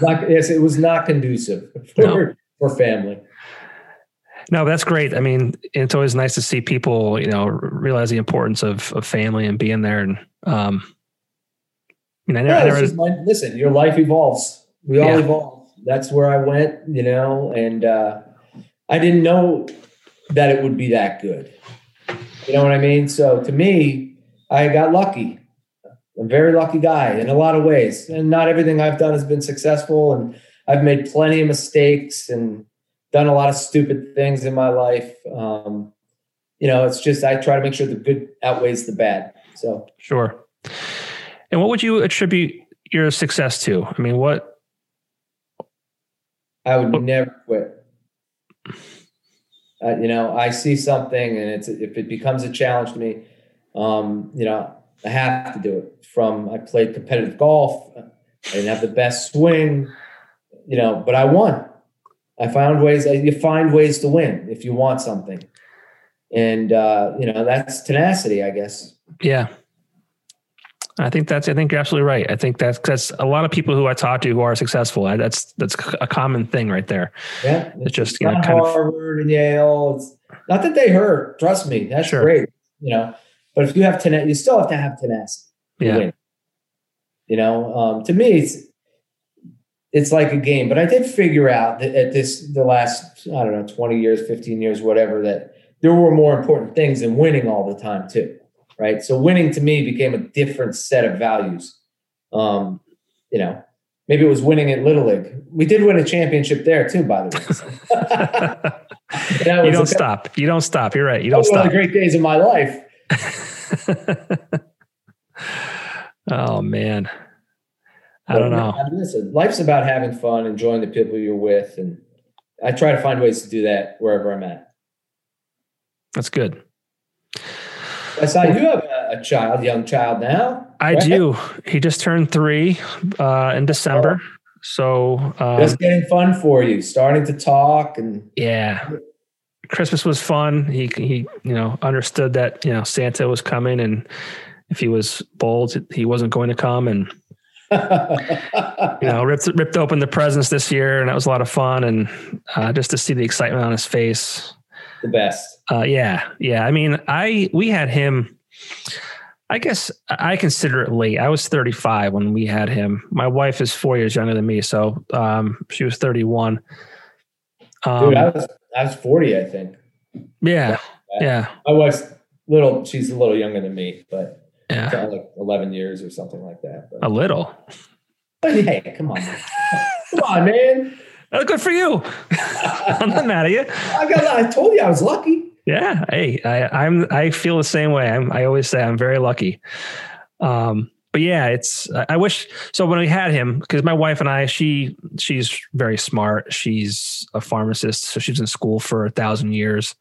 S2: like, yes, it was not conducive for, no. for family.
S1: No, that's great. I mean, it's always nice to see people, you know, realize the importance of of family and being there. And um,
S2: I mean, I never, yeah, I never my, listen. Your life evolves. We all yeah. evolve that's where I went, you know, and uh, I didn't know that it would be that good. You know what I mean? So to me, I got lucky. I'm a very lucky guy in a lot of ways. And not everything I've done has been successful. And I've made plenty of mistakes and done a lot of stupid things in my life. Um, you know, it's just I try to make sure the good outweighs the bad. So
S1: sure. And what would you attribute your success to? I mean, what
S2: I would never quit. Uh, you know, I see something, and it's if it becomes a challenge to me, um, you know, I have to do it. From I played competitive golf, I didn't have the best swing, you know, but I won. I found ways. You find ways to win if you want something, and uh, you know that's tenacity, I guess.
S1: Yeah, I think that's. I think you're absolutely right. I think that's that's a lot of people who I talk to who are successful. That's that's a common thing right there.
S2: Yeah, it's, it's just you know, kind Harvard of, and Yale. It's not that they hurt. Trust me, that's sure. great. You know, but if you have tenacity, you still have to have tenacity.
S1: Yeah. Win.
S2: You know, um, to me, it's it's like a game. But I did figure out that at this the last I don't know twenty years, fifteen years, whatever, that there were more important things than winning all the time too right? So winning to me became a different set of values. Um, you know, maybe it was winning at Little League. We did win a championship there too, by
S1: the way. you don't stop. You don't stop. You're right. You don't stop. One
S2: of the great days of my life.
S1: oh man. I don't know.
S2: Listen, life's about having fun, enjoying the people you're with, and I try to find ways to do that wherever I'm at.
S1: That's good.
S2: I saw you have a, a child, young child now.
S1: I right? do. He just turned three uh, in December. Oh. So
S2: um, just getting fun for you, starting to talk and
S1: yeah. Christmas was fun. He he you know understood that you know Santa was coming, and if he was bold, he wasn't going to come. And you know ripped ripped open the presents this year, and that was a lot of fun. And uh, just to see the excitement on his face,
S2: the best.
S1: Uh, yeah, yeah. I mean, I we had him. I guess I consider it late. I was 35 when we had him. My wife is four years younger than me, so um, she was 31.
S2: Um, Dude, I was I was 40, I think.
S1: Yeah, yeah.
S2: My wife's little. She's a little younger than me, but yeah, like 11 years or something like that.
S1: But. A little.
S2: But hey, come on, come on, man.
S1: That's good for you. I'm not mad at you.
S2: I got. I told you I was lucky.
S1: Yeah. Hey, I, I'm. I feel the same way. I'm. I always say I'm very lucky. Um. But yeah, it's. I wish. So when we had him, because my wife and I, she, she's very smart. She's a pharmacist, so she's in school for a thousand years.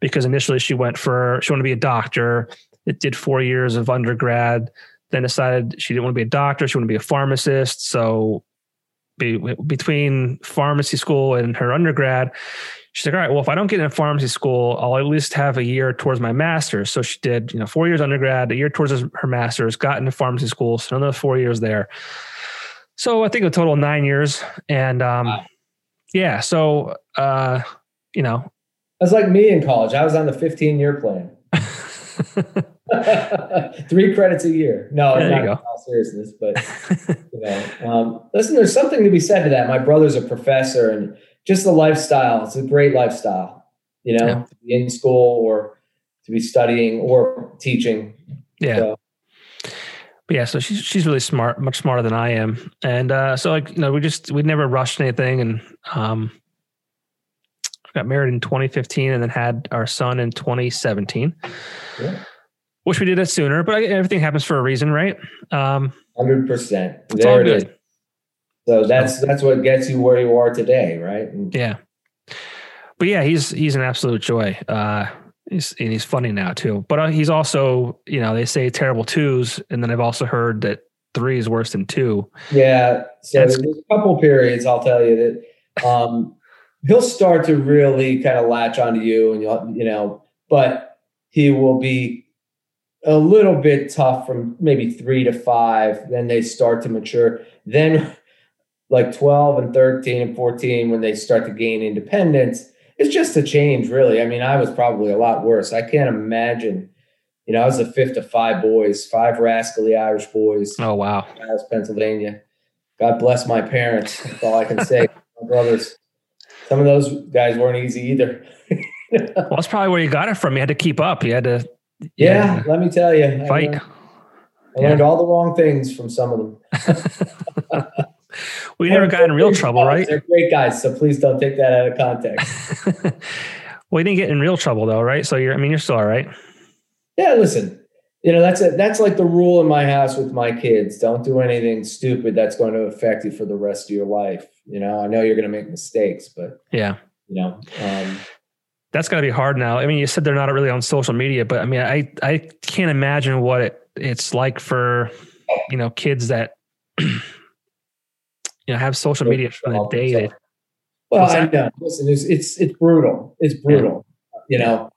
S1: Because initially she went for she wanted to be a doctor. It did four years of undergrad then decided she didn't want to be a doctor. She wanted to be a pharmacist. So be, between pharmacy school and her undergrad, she's like, all right, well, if I don't get into pharmacy school, I'll at least have a year towards my master's. So she did, you know, four years undergrad, a year towards her master's, got into pharmacy school, so another four years there. So I think a total of nine years. And um, wow. yeah, so uh, you know,
S2: that's like me in college. I was on the 15 year plan. Three credits a year. No, there not in all seriousness, but you know, um, listen, there's something to be said to that. My brother's a professor, and just the lifestyle. It's a great lifestyle. You know, yeah. to be in school or to be studying or teaching.
S1: Yeah. So. But yeah, so she's she's really smart, much smarter than I am, and uh, so like you know, we just we never rushed anything, and um, got married in 2015, and then had our son in 2017. Yeah. Wish we did it sooner, but everything happens for a reason, right?
S2: Um, Hundred percent. There it good. is. So that's that's what gets you where you are today, right? And
S1: Yeah. But yeah, he's he's an absolute joy. Uh he's and he's funny now too. But uh, he's also, you know, they say terrible twos and then I've also heard that 3 is worse than 2.
S2: Yeah. So
S1: That's-
S2: there's a couple periods I'll tell you that um, he'll start to really kind of latch onto you, and you'll you know, but he will be a little bit tough from maybe three to five. Then they start to mature. Then like 12 and 13 and 14 when they start to gain independence it's just a change really i mean i was probably a lot worse i can't imagine you know i was the fifth of five boys five rascally irish boys
S1: Oh wow.
S2: Dallas, Pennsylvania. God bless my parents. That's all I can say. my brothers. Some of those guys weren't easy either.
S1: Well, that's probably where you got it from. You had to keep up. You had to you
S2: Yeah, let me tell you. I
S1: fight.
S2: learned, I learned all the wrong things from some of them.
S1: we never got in real trouble, right?
S2: They're great guys, so please don't take that out of context.
S1: you didn't get in real trouble though, right? So you're I mean you're still all right.
S2: Yeah, listen. You know, that's a, that's like the rule in my house with my kids. Don't do anything stupid that's going to affect you for the rest of your life. You know, I know you're going to make mistakes, but
S1: Yeah.
S2: you know, um,
S1: That's got to be hard now. I mean, you said they're not really on social media, but I mean, I I can't imagine what it, it's like for you know kids that you know have social media from the day that
S2: Well, I know. Listen, it's it's, it's brutal. It's brutal. You know,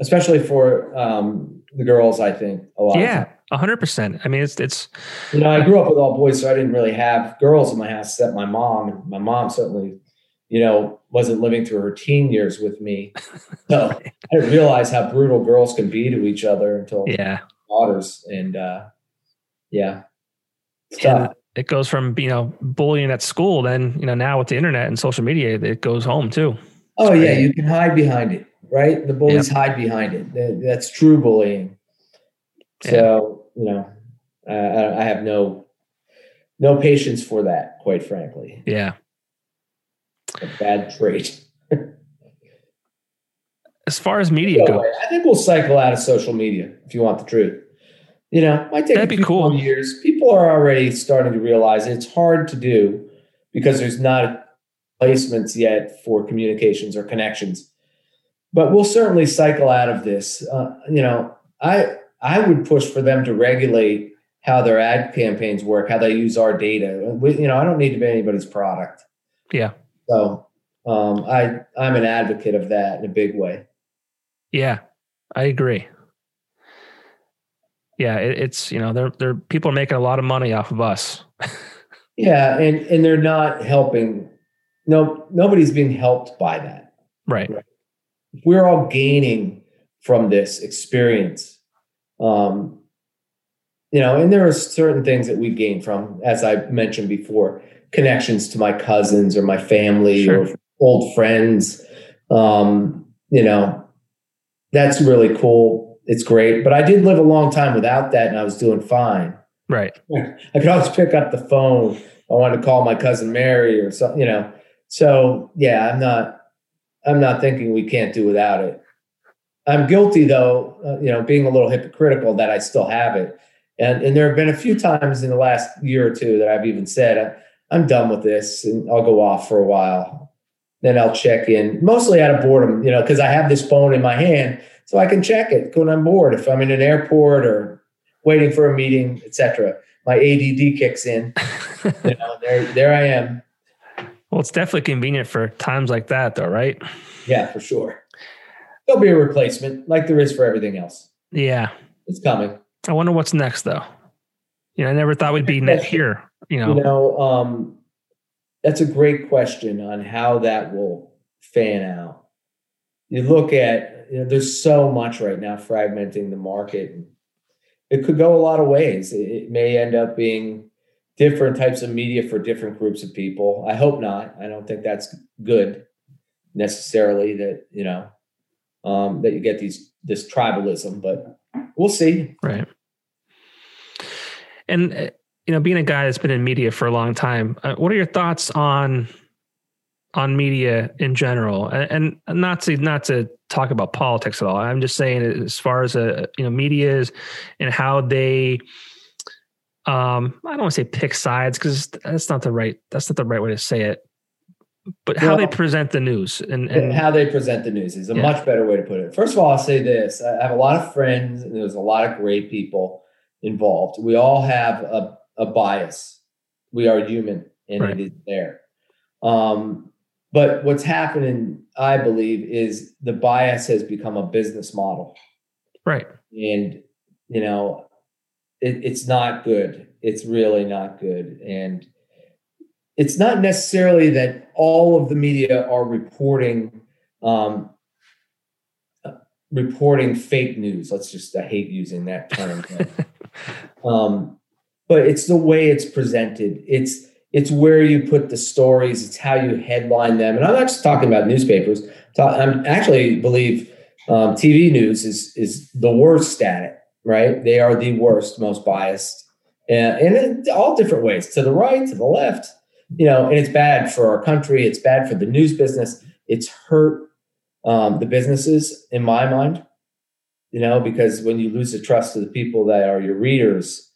S2: especially for um, the girls. I think a lot.
S1: yeah, hundred percent. I mean, it's it's
S2: You know, I grew up with all boys, so I didn't really have girls in my house except my mom. And my mom certainly, you know, wasn't living through her teen years with me, so I didn't realize how brutal girls can be to each other until
S1: yeah.
S2: daughters. And uh, yeah,
S1: And it goes from you know bullying at school, then you know now with the internet and social media, it goes home too.
S2: Oh yeah, you can hide behind it, right? The bullies hide behind it. That's true bullying. So you know, uh, I I have no no patience for that, quite frankly.
S1: Yeah.
S2: A bad trait.
S1: As far as media goes,
S2: I think we'll cycle out of social media if you want the truth. You know, might take
S1: That'd
S2: a
S1: be
S2: few
S1: cool.
S2: years. People are already starting to realize it's hard to do because there's not placements yet for communications or connections. But we'll certainly cycle out of this. Uh, you know, I I would push for them to regulate how their ad campaigns work, how they use our data. We, you know, I don't need to be anybody's product.
S1: Yeah.
S2: So um, I I'm an advocate of that in a big way.
S1: yeah, I agree. Yeah, it, it's you know they're they're people are making a lot of money off of us.
S2: Yeah, and and they're not helping. No, nobody's being helped by that.
S1: Right.
S2: We're all gaining from this experience. Um, you know, and there are certain things that we gain from, as I mentioned before, connections to my cousins or my family
S1: Sure.
S2: or old friends. Um, you know, that's really cool. It's great. But I did live a long time without that, and I was doing fine.
S1: Right.
S2: I could always pick up the phone. I wanted to call my cousin Mary or something, you know. So yeah, I'm not. I'm not thinking we can't do without it. I'm guilty though, uh, you know, being a little hypocritical that I still have it. And and there have been a few times in the last year or two that I've even said I'm done with this and I'll go off for a while. Then I'll check in, mostly out of boredom, you know, because I have this phone in my hand, so I can check it when I'm bored. If I'm in an airport or waiting for a meeting, etc. My ADD kicks in. You know, there, there I am.
S1: Well, it's definitely convenient for times like that, though, right?
S2: Yeah, for sure. There'll be a replacement, like there is for everything else.
S1: Yeah.
S2: It's coming.
S1: I wonder what's next, though. You know, I never thought we'd be net here. You know,
S2: You know, um, that's a great question on how that will fan out. You look at, you know, there's so much right now fragmenting the market. It could go a lot of ways. It, may end up being different types of media for different groups of people. I hope not. I don't think that's good necessarily. That you know, um, that you get these this tribalism, but we'll see.
S1: right? And uh, you know, being a guy that's been in media for a long time, uh, what are your thoughts on on media in general? And, and not to not to talk about politics at all. I'm just saying, as far as a you know, media is and how they um, I don't want to say pick sides because that's not the right that's not the right way to say it. But how well, they present the news and, and,
S2: how they present the news is a yeah. much better way to put it. First of all, I'll say this: I have a lot of friends, and there's a lot of great people involved. We all have a, a bias. We are human, and right. it is there. Um, but what's happening, I believe, is the bias has become a business model.
S1: Right.
S2: And, you know, it, it's not good. It's really not good. And it's not necessarily that all of the media are reporting um, reporting fake news. Let's just I hate using that term. um, but it's the way it's presented. It's it's where you put the stories. It's how you headline them. And I'm not just talking about newspapers. I'm actually believe um, TV news is is the worst at it. Right? They are the worst, most biased, and, and in all different ways, to the right, to the left. You know, and it's bad for our country. It's bad for the news business. It's hurt um, the businesses, in my mind. You know, because when you lose the trust of the people that are your readers,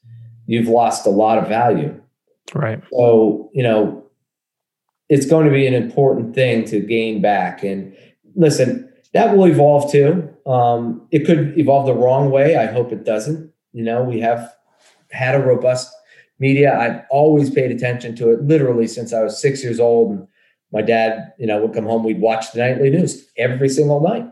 S2: you've lost a lot of value.
S1: Right.
S2: So, you know, it's going to be an important thing to gain back. And listen, that will evolve too. Um, it could evolve the wrong way. I hope it doesn't. You know, we have had a robust media. I've always paid attention to it literally since I was six years old. And my dad, you know, would come home, we'd watch the nightly news every single night,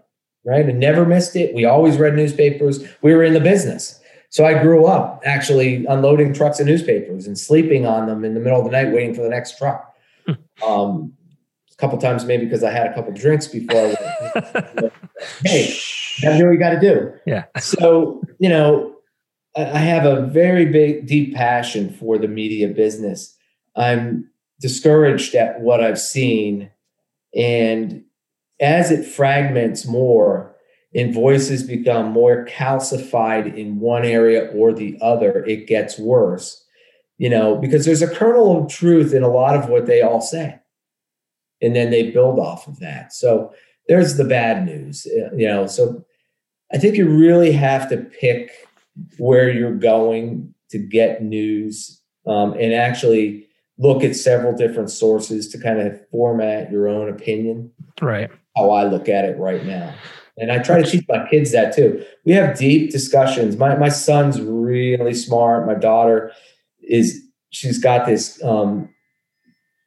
S2: right? And never missed it. We always read newspapers. We were in the business. So I grew up actually unloading trucks of newspapers and sleeping on them in the middle of the night, waiting for the next truck. Hmm. um, a couple times, maybe because I had a couple drinks before. I hey, gotta do what you got to do.
S1: Yeah.
S2: So you know, I have a very big, deep passion for the media business. I'm discouraged at what I've seen, and as it fragments more, and voices become more calcified in one area or the other, it gets worse. You know, because there's a kernel of truth in a lot of what they all say. And then they build off of that. So there's the bad news, uh, you know. So I think you really have to pick where you're going to get news um, and actually look at several different sources to kind of format your own opinion.
S1: Right.
S2: How I look at it right now. And I try to teach my kids that too. We have deep discussions. My my son's really smart. My daughter is she's got this um,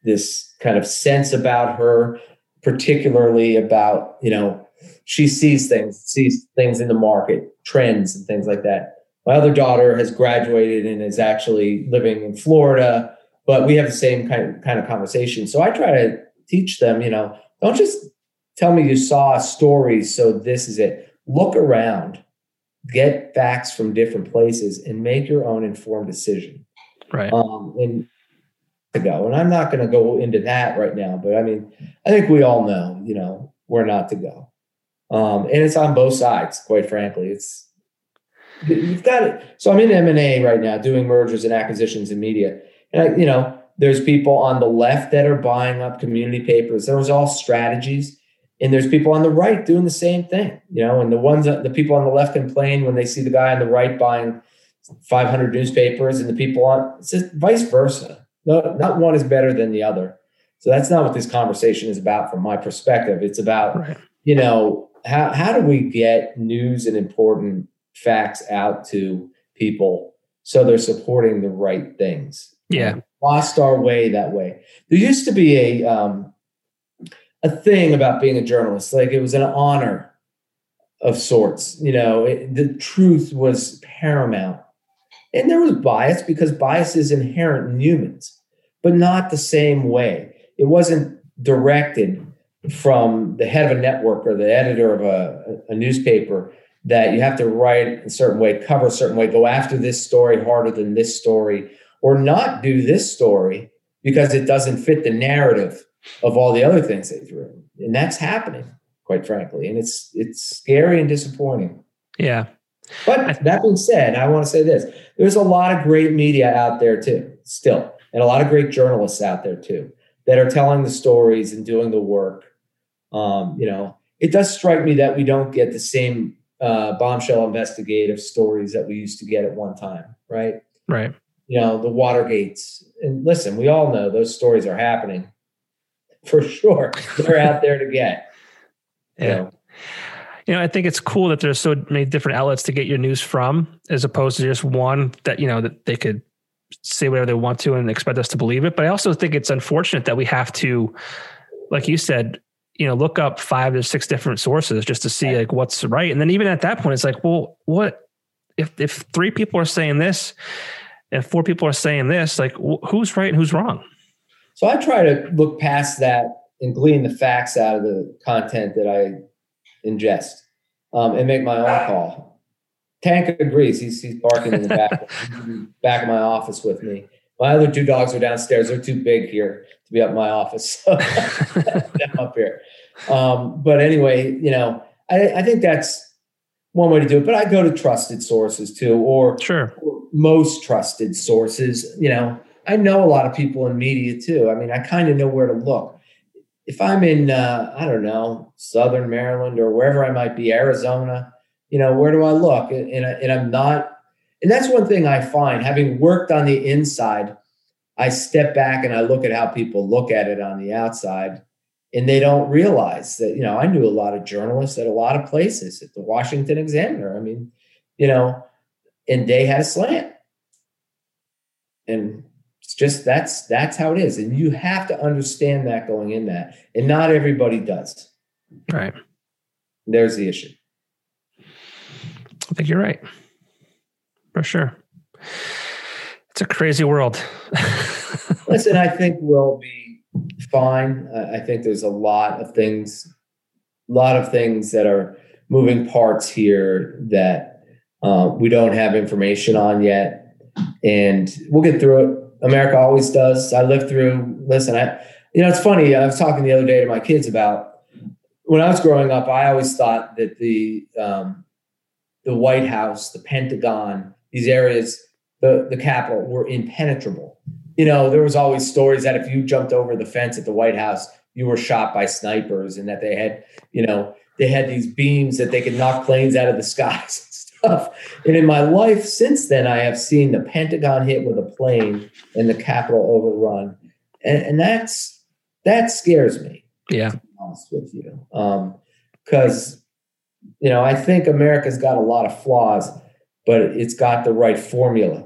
S2: this kind of sense about her, particularly about you know she sees things, sees things in the market, trends and things like that. My other daughter has graduated and is actually living in Florida, but we have the same kind of, kind of conversation. So I try to teach them, you know, don't just tell me you saw a story, so this is it. Look around, get facts from different places, and make your own informed decision.
S1: Right.
S2: Um, and to go. And I'm not going to go into that right now, but I mean, I think we all know, you know, where not to go. Um, and it's on both sides, quite frankly. It's you've got it. So I'm in M and A right now, doing mergers and acquisitions in media, and I, you know, there's people on the left that are buying up community papers. There was all strategies and there's people on the right doing the same thing you know and the ones that the people on the left complain when they see the guy on the right buying 500 newspapers and the people on it's just vice versa. No not one is better than the other. So that's not what this conversation is about from my perspective. It's about right. you know how, how do we get news and important facts out to people so they're supporting the right things?
S1: Yeah.
S2: Lost our way that way. There used to be a um, a thing about being a journalist. Like it was an honor of sorts. You know, it, the truth was paramount. And there was bias because bias is inherent in humans, but not the same way. It wasn't directed from the head of a network or the editor of a, a newspaper that you have to write a certain way, cover a certain way, go after this story harder than this story, or not do this story because it doesn't fit the narrative of all the other things they've written. And that's happening, quite frankly. And it's it's scary and disappointing.
S1: Yeah.
S2: But that being said, I want to say this. There's a lot of great media out there too, still, and a lot of great journalists out there too that are telling the stories and doing the work. Um, you know, it does strike me that we don't get the same uh, bombshell investigative stories that we used to get at one time, right?
S1: Right.
S2: you know, the Watergates. And listen, we all know those stories are happening for sure. They're out there to get.
S1: Yeah. You know. I think it's cool that there's so many different outlets to get your news from, as opposed to just one that you know that they could say whatever they want to and expect us to believe it. But I also think it's unfortunate that we have to, like you said, you know, look up five to six different sources just to see like what's right. And then even at that point, it's like, well, what if if three people are saying this and four people are saying this, like who's right and who's wrong?
S2: So I try to look past that and glean the facts out of the content that I ingest um, and make my own call. Tank agrees. He's, he's barking in the back, back of my office with me. My other two dogs are downstairs. They're too big here to be up in my office. So them up here. Um, but anyway, you know, I, I think that's one way to do it. But I go to trusted sources too, or
S1: sure,
S2: or most trusted sources. You know, I know a lot of people in media too. I mean, I kind of know where to look. If I'm in, uh, I don't know, Southern Maryland or wherever I might be, Arizona, you know, where do I look? And, and, and I'm not, and that's one thing I find having worked on the inside, I step back and I look at how people look at it on the outside and they don't realize that you know i knew a lot of journalists at a lot of places at the washington examiner i mean you know and they had a slant and just that's that's how it is. And you have to understand that going in that. And not everybody does.
S1: Right.
S2: There's the issue.
S1: I think you're right. For sure. It's a crazy world.
S2: Listen i think we'll be fine. I think there's a lot of things, a lot of things that are moving parts here that uh, we don't have information on yet, and we'll get through it. America always does. I lived through. Listen, I, you know, it's funny. I was talking the other day to my kids about when I was growing up. I always thought that the um, the White House, the Pentagon, these areas, the the Capitol, were impenetrable you know, there was always stories that if you jumped over the fence at the White House, you were shot by snipers and that they had, you know, they had these beams that they could knock planes out of the skies stuff. And in my life since then, I have seen the Pentagon hit with a plane and the Capitol overrun. And, and that's, that scares me.
S1: Yeah.
S2: to be honest with you. Um, cause, you know, I think America's got a lot of flaws, but it's got the right formula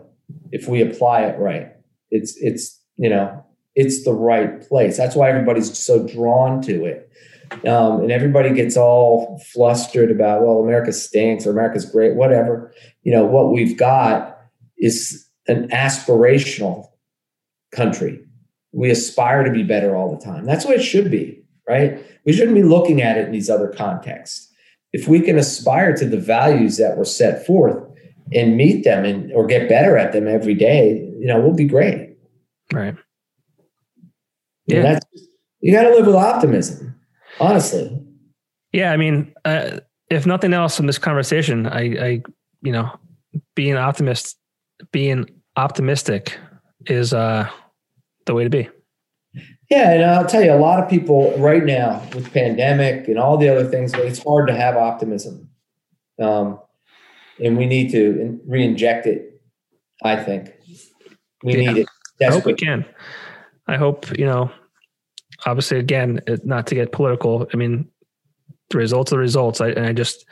S2: if we apply it right it's it's you know it's the right place. That's why everybody's so drawn to it. Um, and everybody gets all flustered about, well, America stinks or America's great, whatever. You know, what we've got is an aspirational country. We aspire to be better all the time. That's what it should be, right? We shouldn't be looking at it in these other contexts. If we can aspire to the values that were set forth and meet them and or get better at them every day, you know, we'll be great.
S1: Right.
S2: Yeah. That's, you got to live with optimism, honestly.
S1: Yeah. I mean, uh, if nothing else in this conversation, I, I, you know, being optimist, being optimistic is uh, the way to be.
S2: Yeah, and I'll tell you, a lot of people right now with pandemic and all the other things, it's hard to have optimism, um, and we need to re-inject it. I think we yeah. need it.
S1: I hope we can. I hope you know. Obviously, again, not to get political. I mean, the results are the results. I and I just,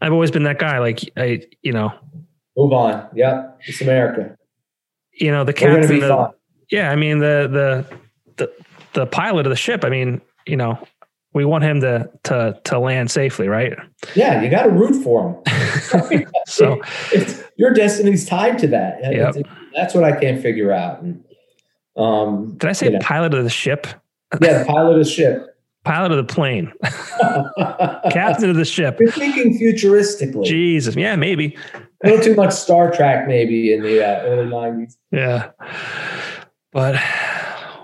S1: I've always been that guy. Like I, you know,
S2: move on. Yep, it's America.
S1: You know the captain. The, yeah, I mean the the the the pilot of the ship. I mean, you know, we want him to to to land safely, right?
S2: Yeah, you got to root for him. so it's, your destiny's tied to that. Yep. that's what I can't figure out. And,
S1: um, Did I say you know. pilot of the ship?
S2: Yeah, pilot of the ship.
S1: Pilot of the plane. Captain of the ship.
S2: You're thinking futuristically.
S1: Jesus. Yeah, maybe.
S2: A little too much Star Trek, maybe, in the uh, early 90s.
S1: Yeah. But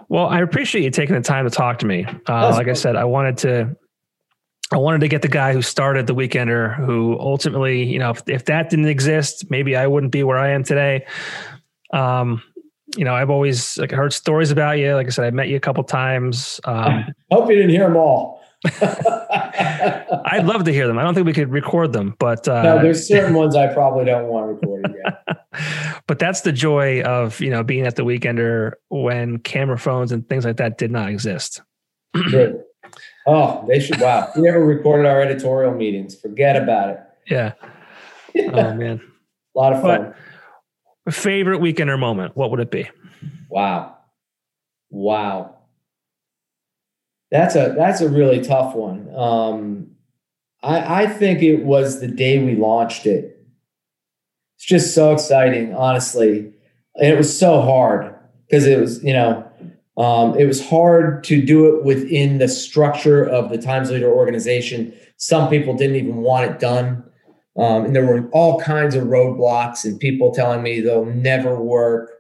S1: well, I appreciate you taking the time to talk to me. Uh, like cool. I said, I wanted to, I wanted to get the guy who started the Weekender, who ultimately, you know, if, if that didn't exist, maybe I wouldn't be where I am today. Um, you know, I've always like heard stories about you. Like I said, I met you a couple times. Um,
S2: I hope you didn't hear them all.
S1: I'd love to hear them. I don't think we could record them, but uh,
S2: no, there's certain ones I probably don't want recorded yet.
S1: but that's the joy of you know being at the Weekender when camera phones and things like that did not exist.
S2: Oh, they should. Wow, we never recorded our editorial meetings. Forget about it.
S1: Yeah. Oh man,
S2: a lot of fun.
S1: But favorite Weekender moment? What would it be?
S2: Wow, wow. That's a that's a really tough one. Um, I, I think it was the day we launched it. It's just so exciting, honestly, and it was so hard because it was you know um, it was hard to do it within the structure of the Times Leader organization. Some people didn't even want it done. Um, and there were all kinds of roadblocks and people telling me they'll never work.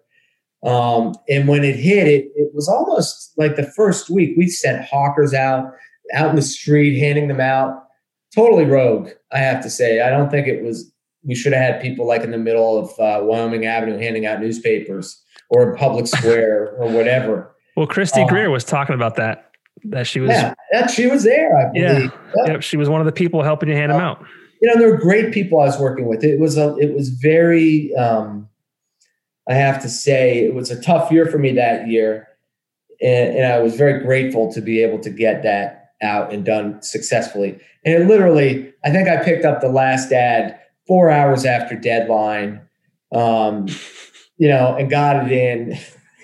S2: Um, and when it hit, it, it was almost like the first week we sent hawkers out, out in the street, handing them out. Totally rogue, I have to say. I don't think it was, we should have had people like in the middle of uh, Wyoming Avenue handing out newspapers or in public square or whatever.
S1: Well, Christy um, Greer was talking about that. That she was,
S2: yeah, that she was there. I
S1: believe. Yeah, yep. She was one of the people helping you hand them out.
S2: You know, there were great people I was working with. It was a, it was very. Um, I have to say, it was a tough year for me that year, and, and I was very grateful to be able to get that out and done successfully. And it literally, I think I picked up the last ad four hours after deadline. Um, you know, and got it in.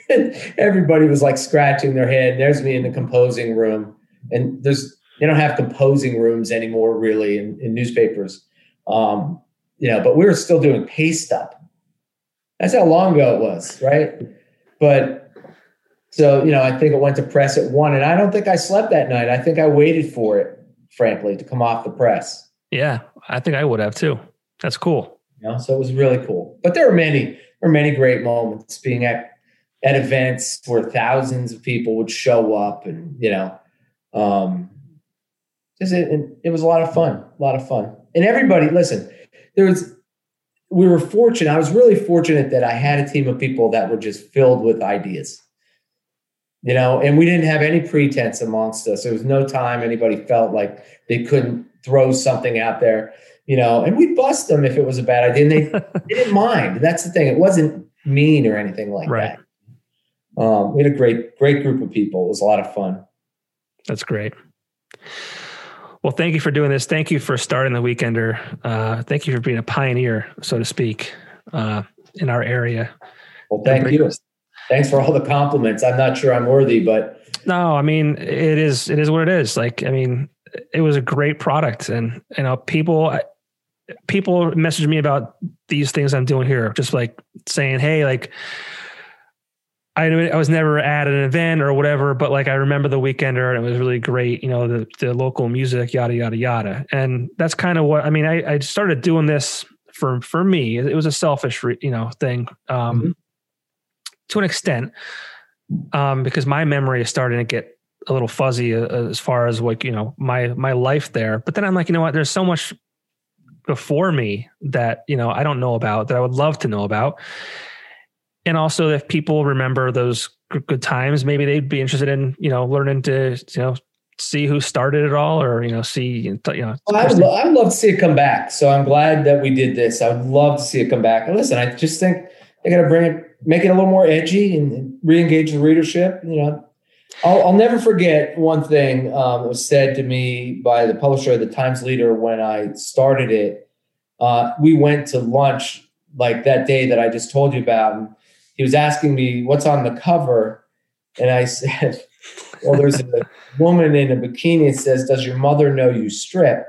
S2: everybody was like scratching their head. There's me in the composing room, and there's they don't have composing rooms anymore really in, in newspapers. Um, you know, but we were still doing paste up. That's how long ago it was, right? But so you know, I think it went to press at one, and I don't think I slept that night. I think I waited for it, frankly, to come off the press.
S1: Yeah, I think I would have too. That's cool.
S2: You know, so it was really cool. But there were many, there were many great moments being at at events where thousands of people would show up and you know um just it, it was a lot of fun a lot of fun and everybody listen there was we were fortunate i was really fortunate that i had a team of people that were just filled with ideas you know and we didn't have any pretense amongst us there was no time anybody felt like they couldn't throw something out there you know and we'd bust them if it was a bad idea and they, they didn't mind that's the thing it wasn't mean or anything like right. that um, we had a great, great group of people. It was a lot of fun.
S1: That's great. Well, thank you for doing this. Thank you for starting the Weekender. Uh, thank you for being a pioneer, so to speak, uh, in our area.
S2: Well, thank you. Thanks for all the compliments. I'm not sure I'm worthy, but
S1: no, I mean it is. It is what it is. Like, I mean, it was a great product, and you know, people people message me about these things I'm doing here, just like saying, "Hey, like." I I was never at an event or whatever, but like I remember the weekender and it was really great. You know, the the local music, yada yada yada, and that's kind of what I mean. I I started doing this for for me. It was a selfish, you know, thing um, mm-hmm. to an extent, um, because my memory is starting to get a little fuzzy uh, as far as like you know my my life there. But then I'm like, you know what? There's so much before me that you know I don't know about that I would love to know about and also if people remember those good times, maybe they'd be interested in you know learning to you know see who started it all, or you know see you know.
S2: Well, I'd, lo- I'd love to see it come back. So I'm glad that we did this. I would love to see it come back. And listen, I just think they got to bring it, make it a little more edgy and re-engage the readership. You know, I'll, I'll never forget one thing um, that was said to me by the publisher of the Times Leader when I started it. Uh, we went to lunch like that day that I just told you about. And he was asking me what's on the cover, and I said, "Well, there's a woman in a bikini. It says, "Does your mother know you strip?"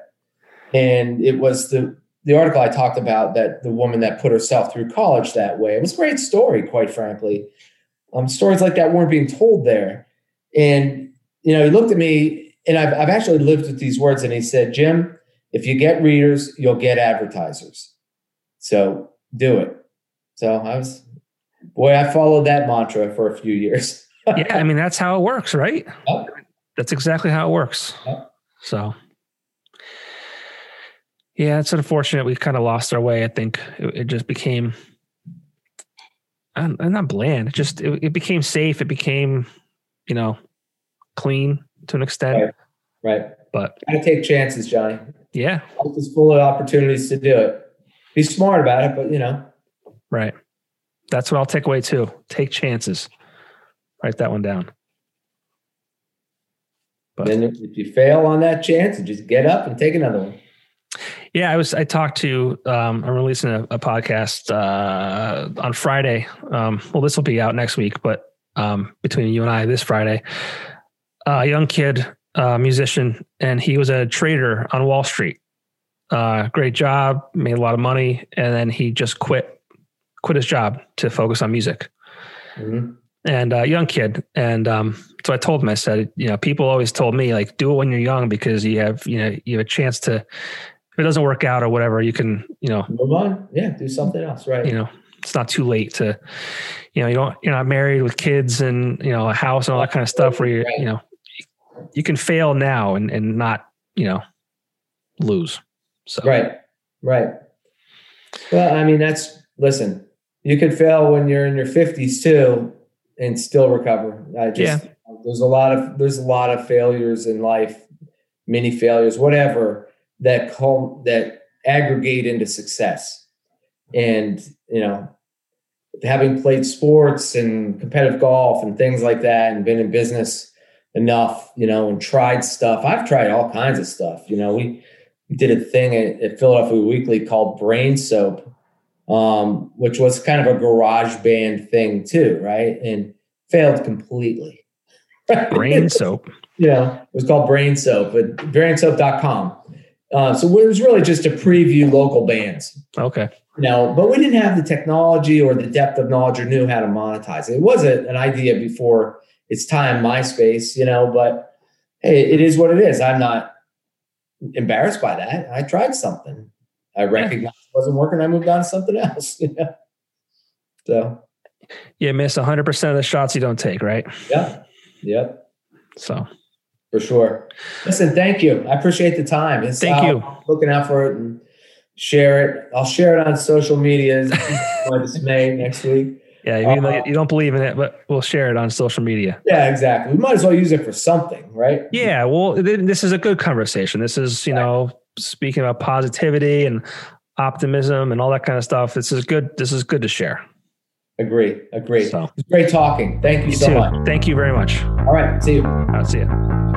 S2: And it was the the article I talked about that the woman that put herself through college that way. It was a great story, quite frankly. Um, stories like that weren't being told there. And you know, he looked at me, and I've I've actually lived with these words, and he said, "Jim, if you get readers, you'll get advertisers. So do it." So I was boy, I followed that mantra for a few years.
S1: yeah, I mean that's how it works, right? Yep. That's exactly how it works. Yep. So, yeah, it's unfortunate we kind of lost our way. I think it, it just became, I'm not bland. It just it, it, became safe. It became, you know, clean to an extent.
S2: Right. Right.
S1: But
S2: gotta take chances, Johnny.
S1: Yeah.
S2: Life is full of opportunities to do it. Be smart about it, but you know.
S1: Right. That's what I'll take away too. Take chances. Write that one down.
S2: But then if you fail on that chance, just get up and take another one.
S1: Yeah, I was. I talked to. Um, I'm releasing a, a podcast uh, on Friday. Um, well, this will be out next week, but um, between you and I, this Friday, uh, a young kid, uh, musician, and he was a trader on Wall Street. Uh, great job, made a lot of money, and then he just quit, quit his job to focus on music. Mm-hmm. And uh, young kid, and um, so I told him, I said, you know, people always told me like, do it when you're young because you have, you know, you have a chance to if it doesn't work out or whatever, you can, you know,
S2: move on. Yeah, do something else. Right.
S1: You know, it's not too late to, you know, you don't, you're not married with kids and, you know, a house and all that kind of stuff where you, right. you know, you can fail now and, and not, you know, lose. So,
S2: right. Right. Well, I mean, that's, listen, you could fail when you're in your 50s too and still recover. I just, yeah. there's a lot of, there's a lot of failures in life, many failures, whatever that call that aggregate into success. And you know, having played sports and competitive golf and things like that, and been in business enough, you know, and tried stuff. I've tried all kinds of stuff. You know, we, we did a thing at, at Philadelphia Weekly called Brain Soap, um, which was kind of a garage band thing too, right? And failed completely.
S1: Brain Soap.
S2: yeah, it was called Brain Soap, but brainsoap.com. Uh, so it was really just to preview local bands.
S1: Okay.
S2: Know, but we didn't have the technology or the depth of knowledge or knew how to monetize it. It wasn't an idea before its time, MySpace, you know, but hey, it is what it is. I'm not embarrassed by that. I tried something. I recognized it wasn't working. I moved on to something else. You know? So
S1: you miss 100% of the shots you don't take, right?
S2: Yeah. Yep.
S1: So
S2: for sure. Listen, thank you. I appreciate the time.
S1: It's, thank you.
S2: Looking out for it and share it. I'll share it on social media. my dismay next week.
S1: Yeah, you, uh, you don't believe in it, but we'll share it on social media.
S2: Yeah, exactly. We might as well use it for something, right?
S1: Yeah. Well, this is a good conversation. This is, you know, speaking about positivity and optimism and all that kind of stuff. This is good. This is good to share.
S2: Agree. Agree. So, it's great talking. Thank you, you so too. much.
S1: Thank you very much.
S2: All right. See you.
S1: I'll see you.